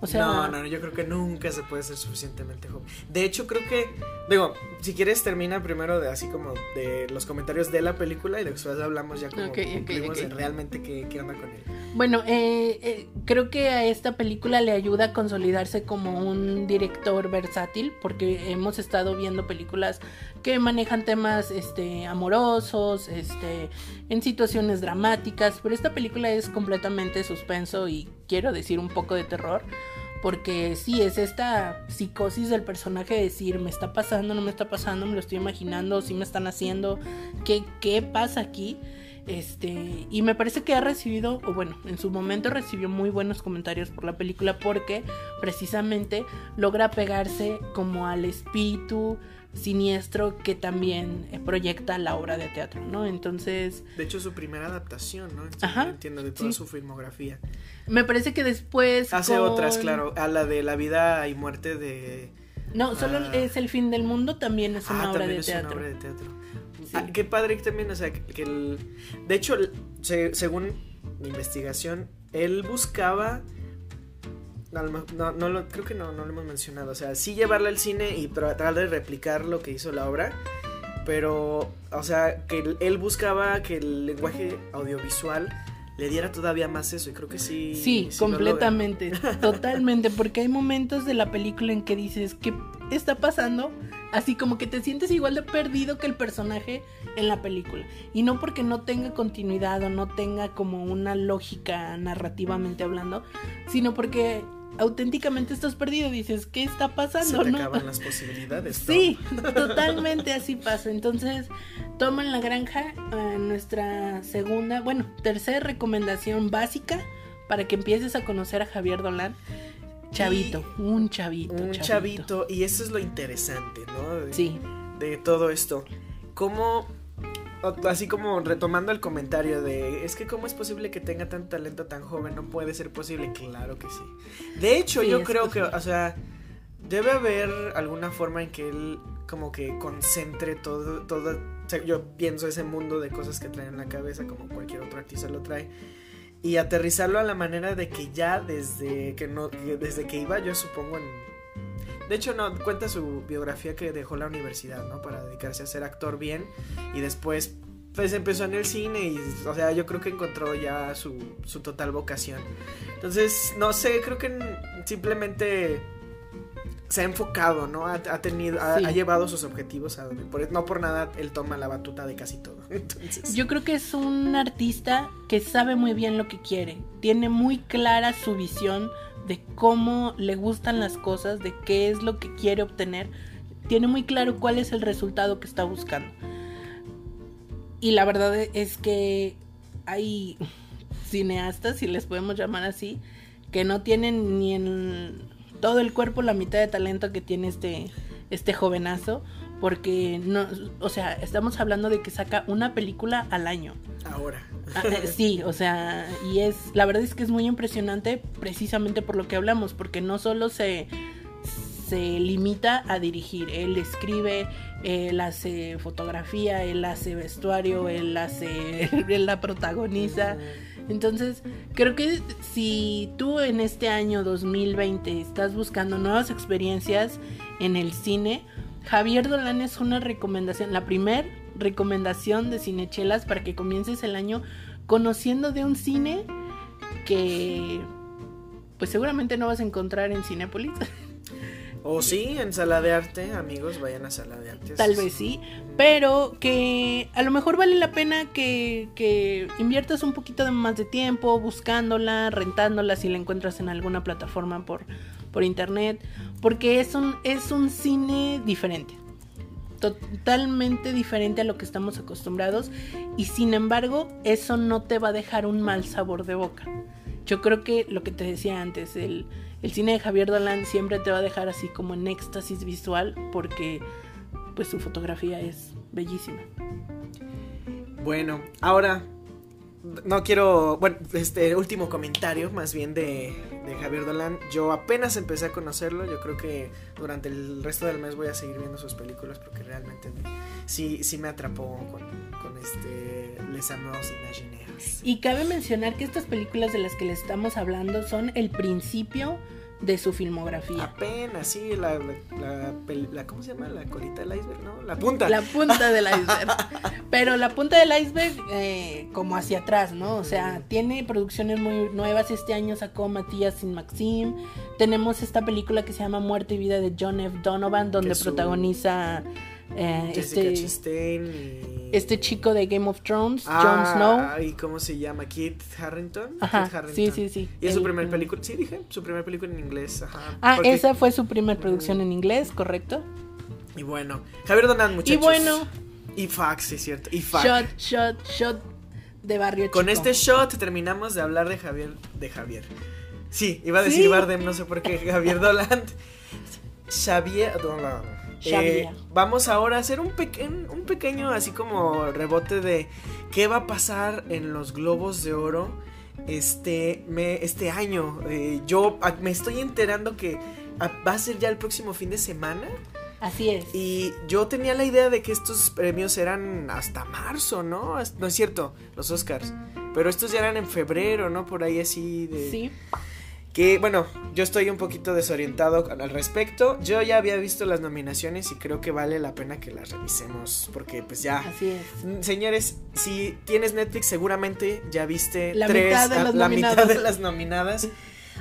O sea, no, no, yo creo que nunca se puede ser suficientemente joven. De hecho, creo que, digo, si quieres termina primero de así como de los comentarios de la película y después hablamos ya como okay, realmente qué, qué, onda con él. Bueno, eh, eh, creo que a esta película le ayuda a consolidarse como un director versátil porque hemos estado viendo películas que manejan temas este, amorosos, este, en situaciones dramáticas, pero esta película es completamente suspenso y quiero decir un poco de terror porque sí, es esta psicosis del personaje de decir, me está pasando, no me está pasando, me lo estoy imaginando, sí me están haciendo, ¿qué, qué pasa aquí? Este, y me parece que ha recibido, o bueno, en su momento recibió muy buenos comentarios por la película porque precisamente logra pegarse como al espíritu siniestro que también eh, proyecta la obra de teatro, ¿no? Entonces... De hecho, su primera adaptación, ¿no? Ajá, entiendo de toda su filmografía. Me parece que después... Hace otras, claro, a la de la vida y muerte de... No, solo ah. es El fin del mundo, también es una, ah, obra, de es una obra de teatro. Ah, qué padre que también, o sea, que, el... De hecho, según mi investigación, él buscaba no, no, lo, creo que no, no lo hemos mencionado. O sea, sí llevarla al cine y tratar de replicar lo que hizo la obra. Pero, o sea, que él buscaba que el lenguaje audiovisual le diera todavía más eso. Y creo que sí. Sí, completamente. [laughs] totalmente. Porque hay momentos de la película en que dices, ¿qué está pasando? Así como que te sientes igual de perdido que el personaje en la película. Y no porque no tenga continuidad o no tenga como una lógica narrativamente hablando, sino porque auténticamente estás perdido, dices, ¿qué está pasando? Se te acaban las posibilidades. Sí, totalmente así pasa. Entonces, toma en la granja nuestra segunda, bueno, tercera recomendación básica para que empieces a conocer a Javier Dolan. Chavito, un chavito. Un chavito. y eso es lo interesante, ¿no? sí. De todo esto. ¿Cómo así como retomando el comentario de, es que cómo es posible que tenga tanto talento tan joven, no puede ser posible, claro que sí. De hecho, Sí, yo creo que, o sea, debe haber alguna forma en que él como que concentre todo, todo, o sea, yo pienso ese mundo de cosas que trae en la cabeza como cualquier otro artista lo trae y aterrizarlo a la manera de que ya desde que no desde que iba yo supongo en de hecho no cuenta su biografía que dejó la universidad no para dedicarse a ser actor bien y después pues empezó en el cine y o sea yo creo que encontró ya su, su total vocación entonces no sé creo que simplemente se ha enfocado, ¿no? Ha, ha tenido, ha, Sí. ha llevado sus objetivos a donde, por, no por nada él toma la batuta de casi todo. [laughs] Entonces, Yo creo que es un artista que sabe muy bien lo que quiere. Tiene muy clara su visión de cómo le gustan las cosas, de qué es lo que quiere obtener. Tiene muy claro cuál es el resultado que está buscando. Y la verdad es que hay cineastas, si les podemos llamar así, que no tienen ni en todo el cuerpo la mitad de talento que tiene este, este jovenazo. Porque no, o sea, estamos hablando de que saca una película al año. ahora. Ah, eh, [laughs] sí, o sea, y es, la verdad es que es muy impresionante precisamente por lo que hablamos, porque no solo se, se limita a dirigir, él escribe, él hace fotografía, él hace vestuario, él hace, [laughs] él la protagoniza. Entonces, creo que si tú en este año 2020 estás buscando nuevas experiencias en el cine, Javier Dolan es una recomendación, la primer recomendación de Cinechelas para que comiences el año conociendo de un cine que pues seguramente no vas a encontrar en Cinépolis, O sí, en sala de arte, amigos, vayan a sala de arte. tal vez sí, pero que a lo mejor vale la pena que, que inviertas un poquito de más de tiempo buscándola, rentándola si la encuentras en alguna plataforma por, por internet, porque es un, es un cine diferente. Totalmente diferente a lo que estamos acostumbrados y sin embargo eso no te va a dejar un mal sabor de boca. Yo creo que lo que te decía antes, el, el cine de Javier Dolan siempre te va a dejar así como en éxtasis visual porque pues su fotografía es bellísima. Bueno, ahora no quiero, bueno, este último comentario más bien de, de Javier Dolan. Yo apenas empecé a conocerlo, yo creo que durante el resto del mes voy a seguir viendo sus películas porque realmente me- sí, sí me atrapó con, con este Les Amours Imaginaires. Y cabe mencionar que estas películas de las que le estamos hablando son el principio de su filmografía. Apenas, sí, la, la, la ¿cómo se llama? La colita del iceberg, ¿no? La punta. La punta del [laughs] iceberg. Pero la punta del iceberg eh, como hacia atrás, ¿no? O sea, tiene producciones muy nuevas. Este año sacó Matías sin Maxim. Tenemos esta película que se llama Muerte y Vida de John F. Donovan, donde su- protagoniza eh, Jessica este, Chastain y... este chico de Game of Thrones, Jon Ah, Snow. ¿Y cómo se llama? Kit Harrington. Ajá, Kit sí, sí, sí. Y es su primer película. Sí, dije, su primer película en inglés. Ajá. Ah, Porque- esa fue su primer producción en inglés, ¿correcto? Y bueno, Javier Donan, muchachos. Y bueno, Y Fax, sí, cierto. Y Fax. shot, shot, shot de barrio Con chico. este shot terminamos de hablar de Javier. De Javier. Sí, iba a decir Sí. Bardem, no sé por qué. Javier Dolan. Xavier Dolan. Eh, vamos ahora a hacer un, peque- un pequeño así como rebote de qué va a pasar en los globos de oro este, me, este año. Eh, yo me estoy enterando que va a ser ya el próximo fin de semana. Así es. Y yo tenía la idea de que estos premios eran hasta marzo, ¿no? No es cierto, los Oscars. Pero estos ya eran en febrero, ¿no? Por ahí así de... Sí. Que bueno, yo estoy un poquito desorientado al respecto. Yo ya había visto las nominaciones y creo que vale la pena que las revisemos. Porque pues ya... Así es. Mm, Señores, si tienes Netflix seguramente ya viste La tres, mitad de a- los la mitad de las nominadas.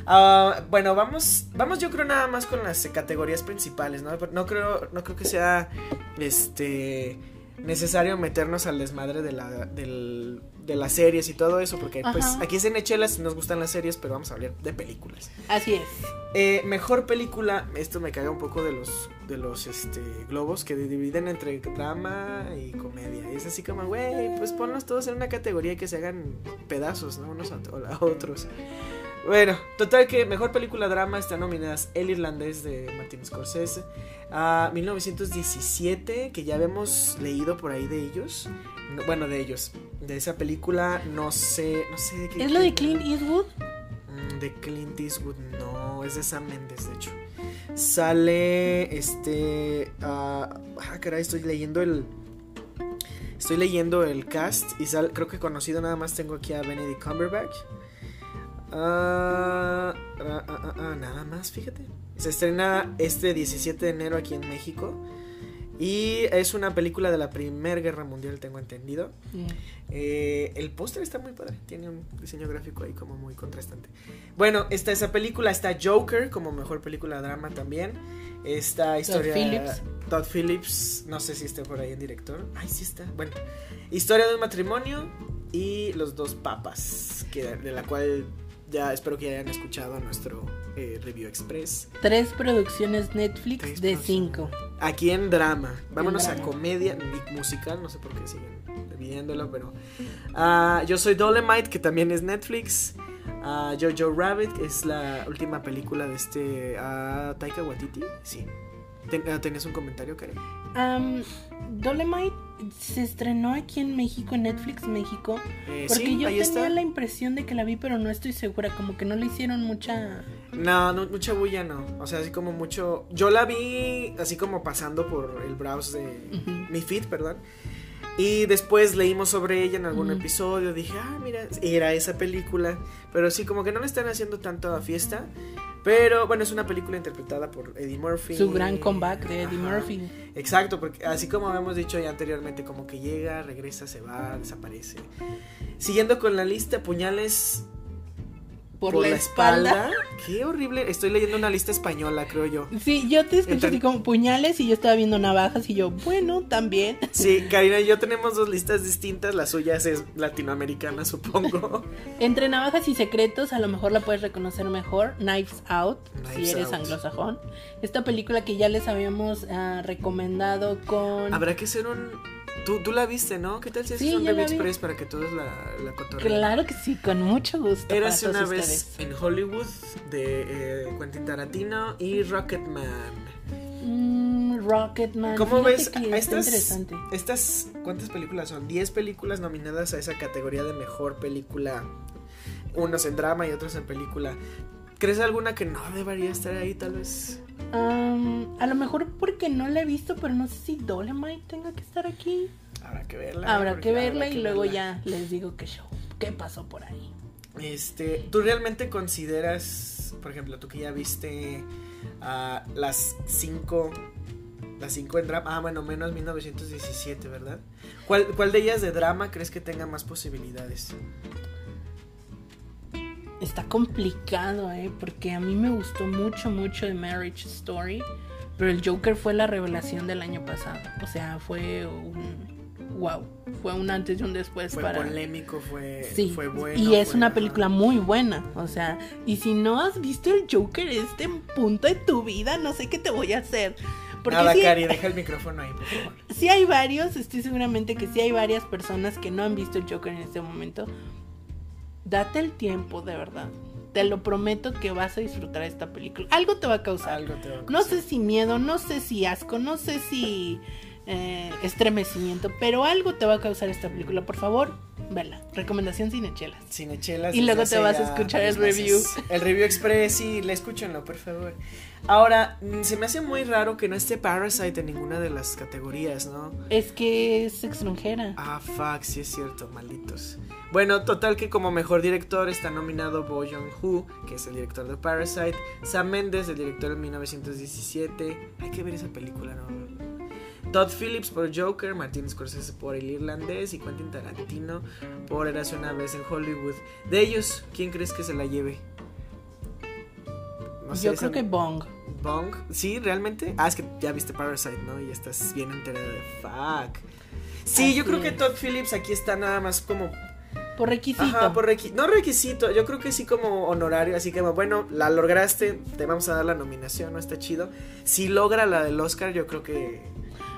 Ah, bueno, vamos, vamos yo creo nada más con las categorías principales, ¿no? No creo, no creo que sea este necesario meternos al desmadre de la, del- de las series y todo eso, porque pues aquí es en Echelas nos gustan las series, pero vamos a hablar de películas. Así es. Eh, mejor película, esto me caga un poco de los de los este globos que dividen entre drama y comedia. Y es así como, güey, pues ponlos todos en una categoría y que se hagan pedazos, ¿no? Unos a, a otros. Bueno, total que mejor película drama están nominadas El Irlandés de Martin Scorsese, a 1917, que ya habíamos leído por ahí de ellos. No, bueno, de ellos. De esa película, no sé, no sé de qué. ¿Es la de Clint Eastwood? Mm, De Clint Eastwood, no, es de Sam Mendes, de hecho. Sale este. ah, ah, caray, estoy leyendo el. Estoy leyendo el cast y sal, creo que conocido nada más tengo aquí a Benedict Cumberbatch. Ah, nada más, fíjate. Se estrena este 17 de enero aquí en México. Y es una película de la Primera Guerra Mundial, tengo entendido. Eh, el póster está muy padre, tiene un diseño gráfico ahí como muy contrastante. Bueno, está esa película, está Joker como mejor película de drama también. Esta historia... Phillips. Todd Phillips, no sé si esté por ahí en director. Ay, sí está. Bueno, historia de un matrimonio y los dos papas, que, de la cual ya espero que hayan escuchado nuestro eh, review express. Tres producciones Netflix Tres de cinco. Aquí en drama. Vámonos a drama. comedia musical. No sé por qué siguen pidiéndolo, pero. ah, yo soy Dolemite, que también es Netflix. Ah, Jojo Rabbit, que es la última película de este. ah, Taika Waititi. Sí. Ten- ¿Tenías un comentario, Karen? Am, Dolemite se estrenó aquí en México, en Netflix México. Eh, Porque sí, yo tenía está. la impresión de que la vi, pero no estoy segura. Como que no le hicieron mucha. No, no, mucha bulla no. O sea, así como mucho. Yo la vi así como pasando por el browse de. Mi feed, perdón. Y después leímos sobre ella en algún episodio. Dije, ah, mira, era esa película. Pero sí, como que no le están haciendo tanto a fiesta. Pero bueno, es una película interpretada por Eddie Murphy. Su gran comeback de Eddie Ajá. Murphy. Exacto, porque así como habíamos dicho ya anteriormente, como que llega, regresa, se va, desaparece. Siguiendo con la lista, puñales Por, la, espalda. Qué horrible. Estoy leyendo una lista española, creo yo. Sí, yo te escucho Entre- así como puñales y yo estaba viendo navajas y yo, bueno, también. [laughs] Sí, Karina y yo tenemos dos listas distintas. La suya es latinoamericana, supongo. [laughs] Entre navajas y secretos, a lo mejor la puedes reconocer mejor. Knives Out, si eres Out. anglosajón. Esta película que ya les habíamos ah, recomendado con. Habrá que hacer un. Tú, tú la viste, ¿no? ¿Qué tal si Sí, un ya review express para que todos la, la? Claro que sí, con mucho gusto. Érase una todos vez ustedes. en Hollywood de eh, Quentin Tarantino y Rocketman. Mm, Rocketman. ¿Cómo fíjate ves? estas, interesante. estas, ¿cuántas películas son? 10 películas nominadas a esa categoría de mejor película. Unos en drama y otros en película. ¿Crees alguna que no debería estar ahí, tal vez? Am, a lo mejor porque no la he visto, pero no sé si Dolemite tenga que estar aquí. Habrá que verla. Habrá que verla habrá y que luego verla. ya les digo qué show, qué pasó por ahí. Este, ¿tú realmente consideras, por ejemplo, tú que ya viste ah, las cinco, las cinco en drama, ah, bueno, menos 1917, ¿verdad? ¿Cuál, ¿Cuál de ellas de drama crees que tenga más posibilidades? Está complicado, ¿eh? Porque a mí me gustó mucho, mucho The Marriage Story. Pero el Joker fue la revelación del año pasado. O sea, fue un. ¡Wow! Fue un antes y un después Fue para. polémico, fue, Sí, fue bueno. y es fue- una película muy buena. O sea, y si no has visto el Joker este punto de tu vida, no sé qué te voy a hacer. Porque Nada, sí, Cari, deja el micrófono ahí, por favor. [laughs] sí hay varios, estoy seguramente que sí hay varias personas que no han visto el Joker en este momento. Date el tiempo, de verdad. Te lo prometo que vas a disfrutar esta película. Algo te va a causar. Algo te va a No costar. sé si miedo, no sé si asco, no sé si eh, estremecimiento, pero algo te va a causar esta película. Por favor, vela. Recomendación cinechelas. Cinechelas Y luego te vas a escuchar el review. meses. El review express, sí, le escúchenlo, por favor. Ahora, mm, se me hace muy raro que no esté Parasite en ninguna de las categorías, ¿no? Es que es extranjera. Ah, fuck, sí es cierto, malditos. Bueno, total que como mejor director está nominado Bo Joon-ho, que es el director de Parasite, Sam Mendes, el director de 1917. Hay que ver esa película, ¿no? Todd Phillips por Joker, Martin Scorsese por El Irlandés y Quentin Tarantino por Érase una vez en Hollywood. De ellos, ¿quién crees que se la lleve? No sé, Yo esa- creo que Bong. Bong. Sí, realmente. Ah, es que ya viste Parasite, ¿no? Y estás bien enterada de fuck. Sí, yo creo que. Todd Phillips aquí está nada más como. Por requisito. Ajá, por requi- No requisito, yo creo que sí como honorario. Así que, bueno, la lograste, te vamos a dar la nominación, ¿no? Está chido. Si logra la del Oscar, yo creo que.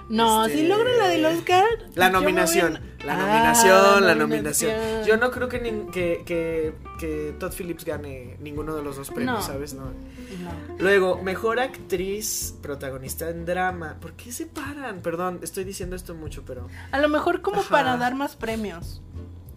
No, Este, si logra la del Oscar. La voy nominación, a- la Ah, nominación, la nominación. nominación. Yo no creo que, nin- que, que, que Todd Phillips gane ninguno de los dos premios, No. ¿sabes? No. No. Luego, mejor actriz protagonista en drama. ¿Por qué se paran? Perdón, estoy diciendo esto mucho, pero. A lo mejor como Ajá. para dar más premios.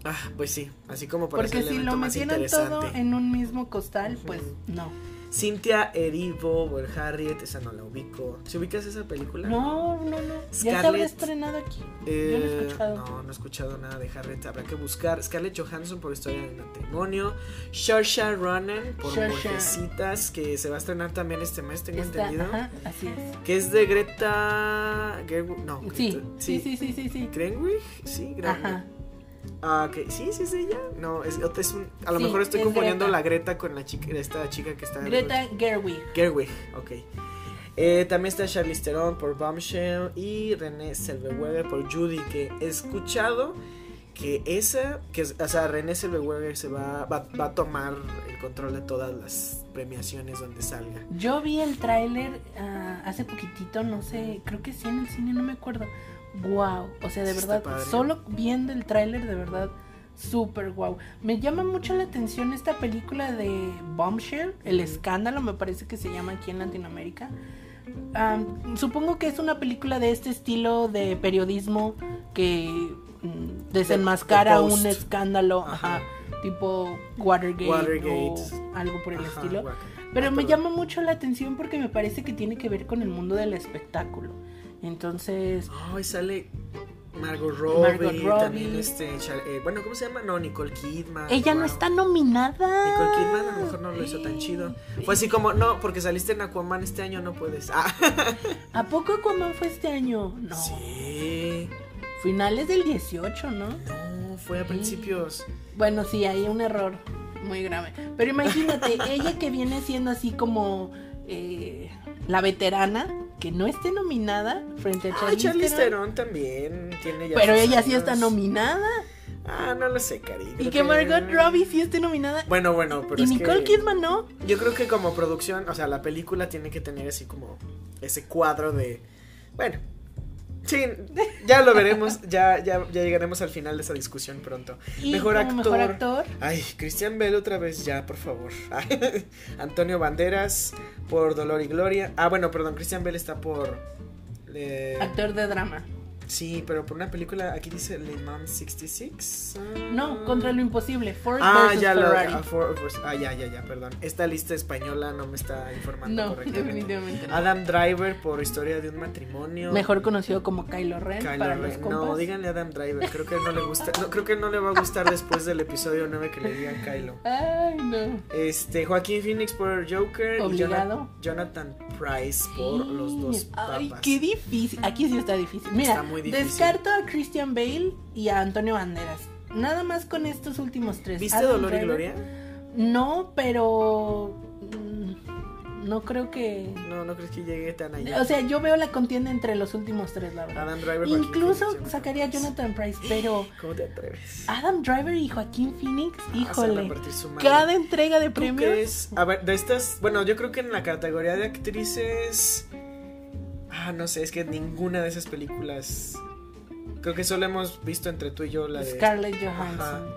Ah, pues sí, así como para Porque si lo metieran todo en un mismo costal, pues no. Cynthia Erivo, Will Harriet, esa no la ubico. ¿Se ubicas esa película? No, no, no. Ya se habrá estrenado aquí. Eh, Yo no he escuchado. No, no he escuchado nada de Harriet. Habrá que buscar. Scarlett Johansson por Historia de matrimonio. Saoirse Ronan por. Mujercitas, que se va a estrenar también este mes, tengo entendido. ajá, así es. Que es de Greta. No, Sí, Greta- sí, sí, sí, sí, sí. Gerwig, sí. Ajá. Ah, ok, sí, sí es ella. No, es, es un- a lo Sí, mejor estoy es Greta. la Greta con la chica, esta chica que está. Greta Gerwig. Gerwig, ok. Eh, también está Charlize Theron por Bombshell y René Zellweger por Judy, que he escuchado que esa, que es- o sea, René Zellweger se va, va, va a tomar el control de todas las premiaciones donde salga. Yo vi el tráiler ah, hace poquitito, no sé, creo que sí en el cine, no me acuerdo. Wow, o sea, de Está verdad, padre. solo viendo el tráiler, de verdad, súper wow. Me llama mucho la atención esta película de Bombshell, El Escándalo, me parece que se llama aquí en Latinoamérica. Am, supongo que es una película de este estilo de periodismo que mm, desenmascara un escándalo, Ajá. ajá, tipo Watergate, Watergate. o algo por el Ajá, estilo. Pero me llama mucho la atención porque me parece que tiene que ver con el mundo del espectáculo. Entonces, Ay, sale Margot Robbie, Margot Robbie. también este, eh, bueno, ¿cómo se llama? No, Nicole Kidman. ella no está nominada. Nicole Kidman a lo mejor no lo hizo tan chido. Fue así como, no, porque saliste en Aquaman este año, no puedes. [laughs] Ah, ¿A poco Aquaman fue este año? No. sí. Finales del 18, ¿no? No, fue a principios. Bueno, sí, hay un error muy grave. Pero imagínate, [laughs] ella que viene siendo así como eh, la veterana, que no esté nominada frente a Ay, Charlize Theron. Theron también tiene ya. Pero ella sí está nominada. Ah, no lo sé, Cari. Y que Margot Robbie sí esté nominada. Bueno, bueno, pero y es Nicole que Kidman no. Yo creo que como producción, o sea, la película tiene que tener así como ese cuadro de. Bueno. Sí, ya lo veremos, ya, ya, ya llegaremos al final de esa discusión pronto. Y mejor, actor, mejor actor. Ay, Christian Bell otra vez, ya, por favor. [laughs] Antonio Banderas por Dolor y Gloria. Ah, bueno, perdón, Christian Bell está por. eh, Actor de drama. Sí, pero por una película, aquí dice Le Mans 66. ah. No, contra lo imposible. Ford Ah, ya, lo, Ferrari. ah, for- for- ah, ya, ya, ya, perdón. Esta lista española no me está informando no, correctamente. definitivamente no. Adam Driver por Historia de un matrimonio. Mejor conocido como Kylo Ren Kylo para Ren. los. No, díganle Adam Driver. Creo que no le gusta. No, creo que no le va a gustar después del episodio 9 que le digan Kylo. Ay, no. Este, Joaquín Phoenix por Joker. Obligado. Y Jonathan, Jonathan Price por los dos Ay, papas. qué difícil. Aquí sí está difícil. Mira, Está muy difícil. descarto a Christian Bale y a Antonio Banderas. Nada más con estos últimos tres. ¿Viste Adam Dolor y Gloria? No, pero mm, no creo que. No, no crees que llegue tan allá. O sea, yo veo la contienda entre los últimos tres, la verdad. Adam Driver. Joaquín Incluso Phoenix, Jonathan sacaría a. Jonathan Price, [gasps] pero ¿Cómo te atreves? Adam Driver y Joaquín Phoenix, Ah, híjole. partir su madre. Cada entrega de ¿Tú premios. crees? A ver, de estas, bueno, yo creo que en la categoría de actrices, ah, no sé, es que ninguna de esas películas, creo que solo hemos visto entre tú y yo la de Scarlett Ajá. Johansson.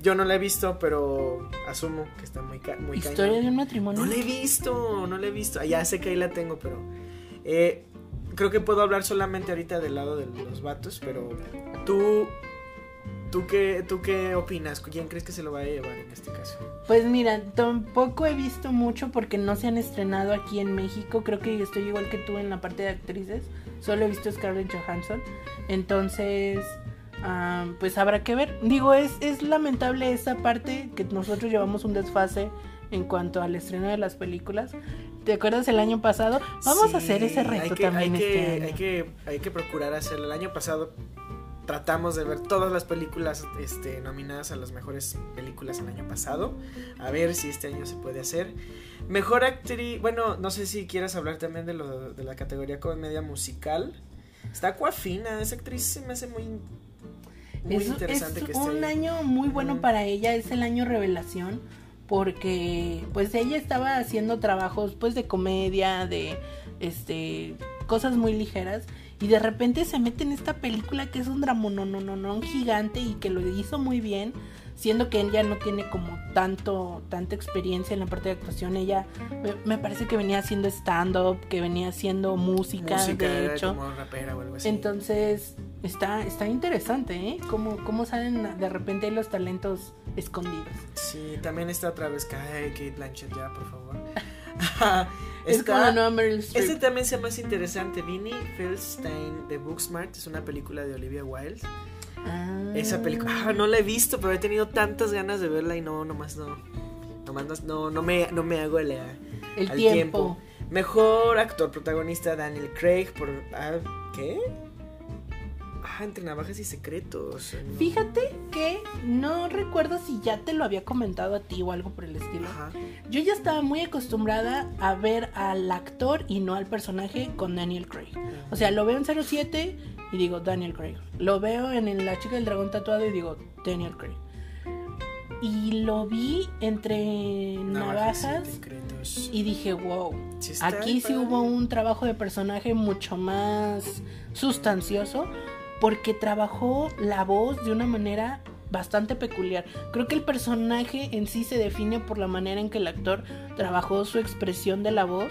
Yo no la he visto, pero asumo que está muy, ca- muy Historia cañón. de un matrimonio. No la he visto, no la he visto. Ah, Ya sé que ahí la tengo, pero eh, creo que puedo hablar solamente ahorita del lado de los vatos, pero tú, tú qué, tú qué opinas? ¿Quién crees que se lo va a llevar en este caso? Pues mira, tampoco he visto mucho porque no se han estrenado aquí en México. Creo que estoy igual que tú en la parte de actrices. Solo he visto Scarlett Johansson. Entonces, ah, pues habrá que ver. Digo, es, es lamentable esa parte que nosotros llevamos un desfase en cuanto al estreno de las películas. ¿Te acuerdas el año pasado? Vamos a hacer ese reto hay que, también hay este que, año. Hay que, hay que procurar hacerlo. El año pasado tratamos de ver todas las películas este, nominadas a las mejores películas el año pasado. A ver si este año se puede hacer. Mejor actriz, bueno, no sé si quieras hablar también de, lo, de la categoría comedia musical. Está Aquafina, esa actriz se me hace muy, muy es, interesante es que un año muy bueno para ella, es el año revelación, porque pues ella estaba haciendo trabajos pues de comedia, de este cosas muy ligeras y de repente se mete en esta película que es un drama no no no no gigante y que lo hizo muy bien siendo que ella no tiene como tanto tanta experiencia en la parte de actuación ella me, me parece que venía haciendo stand up que venía haciendo música, Música, de hecho como rapera o algo así. entonces está está interesante eh cómo cómo salen de repente los talentos escondidos Sí, también está otra vez Kate Blanchett ya, por favor. [laughs] es Meryl Streep. Este también se hace interesante. Vinnie Feldstein de Booksmart es una película de Olivia Wilde. Ah. Esa película, ah, no la he visto, pero he tenido tantas ganas de verla y no, nomás no. Nomás no, no, no me, no me hago el al tiempo. Mejor actor protagonista Daniel Craig por. ah, ¿Qué? Ah, entre navajas y secretos. Fíjate que no recuerdo si ya te lo había comentado a ti o algo por el estilo. Ajá. Yo ya estaba muy acostumbrada a ver al actor y no al personaje con Daniel Craig. O sea, lo veo en 07 y digo Daniel Craig. Lo veo en La chica del dragón tatuado y digo Daniel Craig. Y lo vi entre navajas y secretos. y dije, wow, Sí aquí sí hubo un trabajo de personaje mucho más sustancioso porque trabajó la voz de una manera bastante peculiar. Creo que el personaje en sí se define por la manera en que el actor trabajó su expresión de la voz,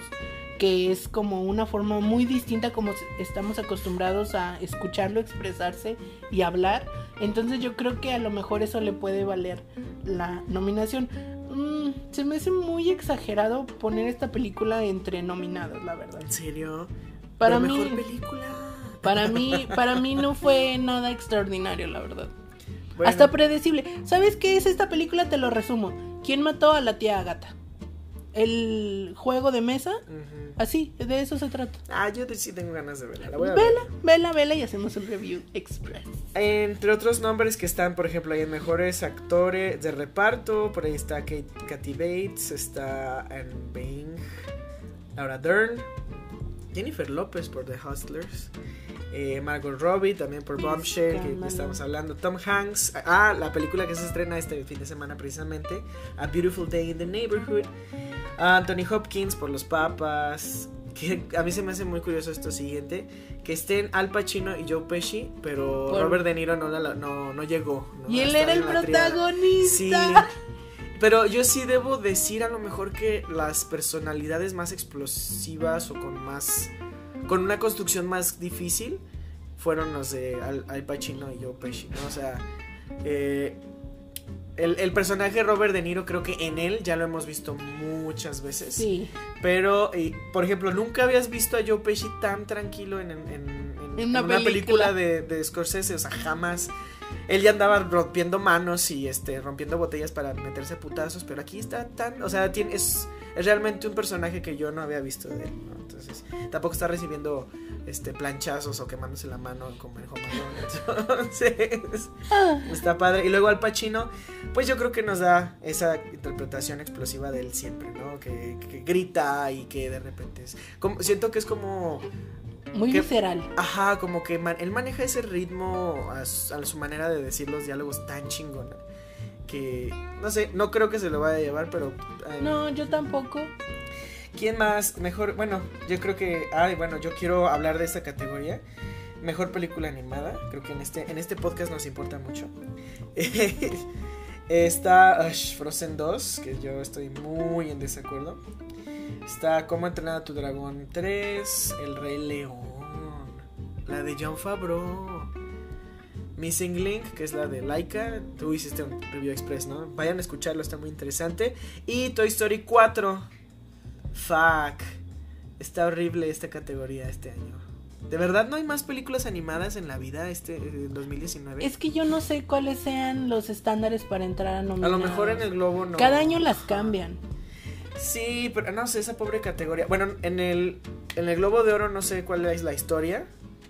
que es como una forma muy distinta como estamos acostumbrados a escucharlo expresarse y hablar. Entonces yo creo que a lo mejor eso le puede valer la nominación. Mm, se me hace muy exagerado poner esta película entre nominados, la verdad. ¿En serio? Para La mí- mejor película. Para mí, para mí no fue nada extraordinario, la verdad. Bueno, Hasta predecible. ¿Sabes qué es esta película? Te lo resumo. ¿Quién mató a la tía Agata? El juego de mesa. Así, de eso se trata. Ah, yo sí tengo ganas de verla. La voy a ver. Vela, vela, vela y hacemos un review express. Entre otros nombres que están, por ejemplo, hay mejores actores de reparto. Por ahí está Kate, Kathy Bates, está Anne Bing, Laura Dern, Jennifer López por The Hustlers, eh, Margot Robbie también por Bombshell, que estamos hablando, Tom Hanks, ah, la película que se estrena este fin de semana precisamente, A Beautiful Day in the Neighborhood, Anthony Hopkins por Los Papas. Que a mí se me hace muy curioso esto siguiente, que estén Al Pacino y Joe Pesci, pero Por- Robert De Niro no, la- no, no llegó. ¿no? Y él era el triada. Sí, protagonista. [laughs] pero yo sí debo decir a lo mejor que las personalidades más explosivas o con más con una construcción más difícil fueron los de Al, Al Pacino y Joe Pesci, ¿no? O sea, eh, el, el personaje Robert De Niro creo que en él ya lo hemos visto muchas veces. Sí. Pero, por ejemplo, nunca habías visto a Joe Pesci tan tranquilo en, en- en- En una película, película. de, de Scorsese, o sea, jamás. Él ya andaba rompiendo manos y este rompiendo botellas para meterse a putazos, pero aquí está tan, o sea, tiene, es, es realmente un personaje que yo no había visto de él, ¿no? Entonces, tampoco está recibiendo este planchazos o quemándose la mano como en Home Alone. Entonces, Ah, Está padre. Y luego Al Pacino, pues yo creo que nos da esa interpretación explosiva de él siempre, ¿no? Que, que grita y que de repente es. Como, siento que es como. Muy ¿Qué? visceral. Ajá, como que man- él maneja ese ritmo a su, a su manera de decir los diálogos tan chingona. Que no sé, no creo que se lo vaya a llevar, pero. ay, No, yo tampoco. ¿Quién más? Mejor, bueno, yo creo que. Ay, bueno, yo quiero hablar de esta categoría. Mejor película animada. Creo que en este, en este podcast nos importa mucho. [laughs] Está Frozen 2, que yo estoy muy en desacuerdo. Está Cómo entrenar a tu dragón 3, El Rey León, la de John Favreau. Missing Link, que es la de Laika. Tú hiciste un review express, ¿no? Vayan a escucharlo, está muy interesante. Y Toy Story 4. Fuck. Está horrible esta categoría este año. ¿De verdad no hay más películas animadas en la vida este eh, 2019? Es que yo no sé cuáles sean los estándares para entrar a a nominados. lo mejor en el globo no. Cada año las cambian. Sí, pero no sé, esa pobre categoría. Bueno, en el, en el Globo de Oro no sé cuál es la historia,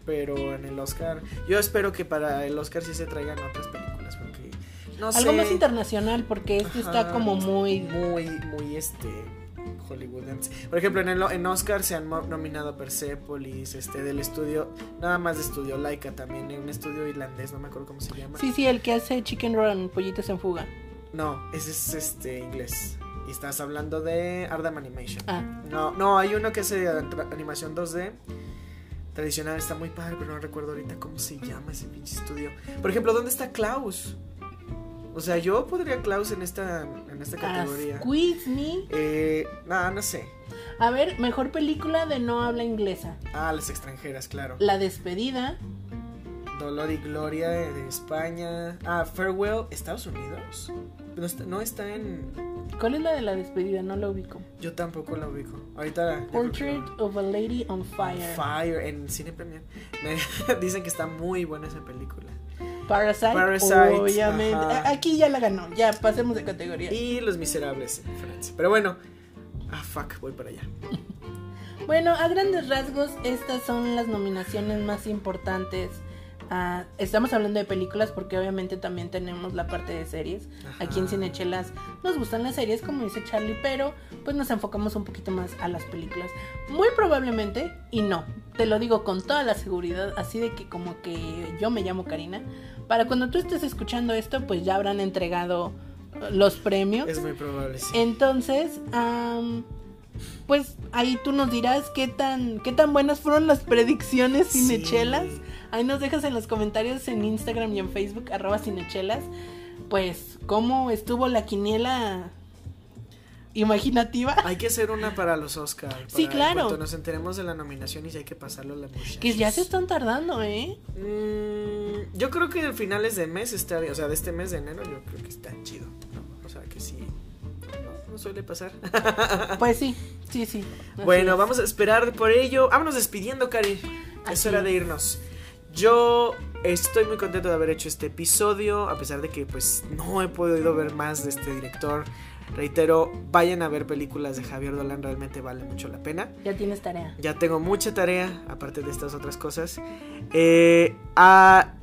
pero en el Oscar. Yo espero que para el Oscar sí se traigan otras películas, porque. No Algo sé. más internacional, porque este está Ajá. como muy. Muy, muy este. Hollywoodense. Por ejemplo, en, el, en Oscar se han nominado a Persepolis, este, del estudio, nada más de estudio Laika también, un estudio irlandés, no me acuerdo cómo se llama. Sí, sí, el que hace Chicken Run, Pollitos en Fuga. No, ese es este inglés. Y estás hablando de Ardam Animation. Ah, No, no, hay uno que hace tra- animación 2D. Tradicional, está muy padre, pero no recuerdo ahorita cómo se llama ese pinche estudio. Por ejemplo, ¿dónde está Klaus? O sea, yo podría Klaus en esta, en esta categoría. Squeeze Me. Eh, no, no sé. A ver, mejor película de no habla inglesa. Ah, las extranjeras, claro. La despedida. Dolor y Gloria de, de España. Ah, Farewell, Estados Unidos. No está, no está en. ¿Cuál es la de la despedida? No la ubico. Yo tampoco la ubico. Ahorita. Portrait of a Lady on Fire. Fire en Cine Premier. [laughs] Dicen que está muy buena esa película. Parasite. Parasite, Obviamente. ajá. Aquí ya la ganó. Ya pasemos de categoría. Y Los Miserables en Francia. Pero bueno. Ah, fuck, voy para allá. Bueno, a grandes rasgos, estas son las nominaciones más importantes. Ah, estamos hablando de películas porque obviamente también tenemos la parte de series. Ajá. Aquí en Cinechelas nos gustan las series, como dice Charlie, pero pues nos enfocamos un poquito más a las películas. Muy probablemente, y no, te lo digo con toda la seguridad, así de que como que yo me llamo Karina. Para cuando tú estés escuchando esto, pues ya habrán entregado los premios. Es muy probable, sí. Entonces, am, pues ahí tú nos dirás qué tan, qué tan buenas fueron las predicciones Sí. cinechelas. Ahí nos dejas en los comentarios en Instagram y en Facebook, arroba cinechelas. Pues, ¿cómo estuvo la quiniela imaginativa? Hay que hacer una para los Oscar. Sí, para- claro. En cuanto nos enteremos de la nominación y si hay que pasarlo a la muchachos. Que ya se están tardando, ¿eh? Mm, yo creo que a finales de mes está, o sea, de este mes de enero, yo creo que está chido. ¿no? O sea, que sí. Suele pasar. [laughs] Pues sí, sí, sí. bueno, es. vamos a esperar por ello. Vámonos despidiendo, Cari. Así Es hora de irnos. Yo estoy muy contento de haber hecho este episodio, a pesar de que pues no he podido ver más de este director. Reitero, vayan a ver películas de Javier Dolan, realmente vale mucho la pena. Ya tienes tarea. Ya tengo mucha tarea, aparte de estas otras cosas. Eh, a-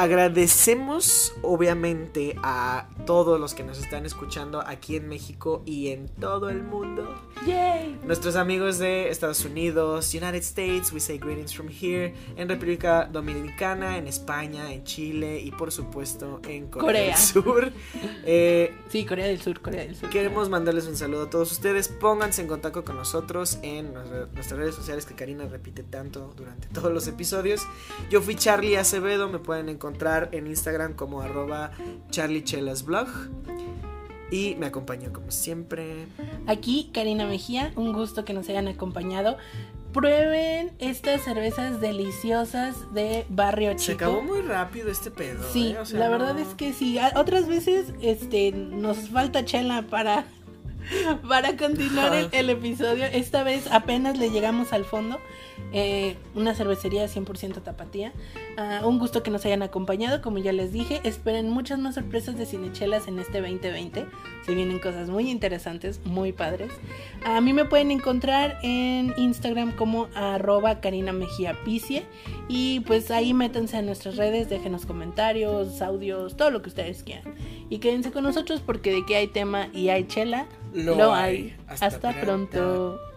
agradecemos, obviamente, a todos los que nos están escuchando aquí en México y en todo el mundo. ¡Yay! Nuestros amigos de Estados Unidos, United States, we say greetings from here, en República Dominicana, en España, en Chile y por supuesto en Corea, Corea. del Sur. [laughs] Eh, Sí, Corea del Sur, Corea del Sur. Queremos mandarles un saludo a todos ustedes. Pónganse en contacto con nosotros en nuestra- nuestras redes sociales que Karina repite tanto durante todos los episodios. Yo fui Charlie Acevedo, me pueden encontrar en Instagram como arroba charliechelasblog. Y me acompañó como siempre. Aquí, Karina Mejía, un gusto que nos hayan acompañado. Prueben estas cervezas deliciosas de Barrio Chico. Se acabó muy rápido este pedo. Sí, ¿eh? O sea, la no- verdad es que sí. A- Otras veces este, nos falta chela para, [laughs] para continuar el, [laughs] el episodio. Esta vez apenas le llegamos al fondo. Eh, una cervecería 100% tapatía. Ah, un gusto que nos hayan acompañado. Como ya les dije, esperen muchas más sorpresas de cinechelas en este 2020. Se vienen cosas muy interesantes, muy padres. A mí me pueden encontrar en Instagram como arroba Karina Mejía Picie. Y pues ahí métanse a nuestras redes, déjenos comentarios, audios, todo lo que ustedes quieran. Y quédense con nosotros porque de que hay tema y hay chela, Lo lo, hay. hay. Hasta Hasta, pronto. pronto.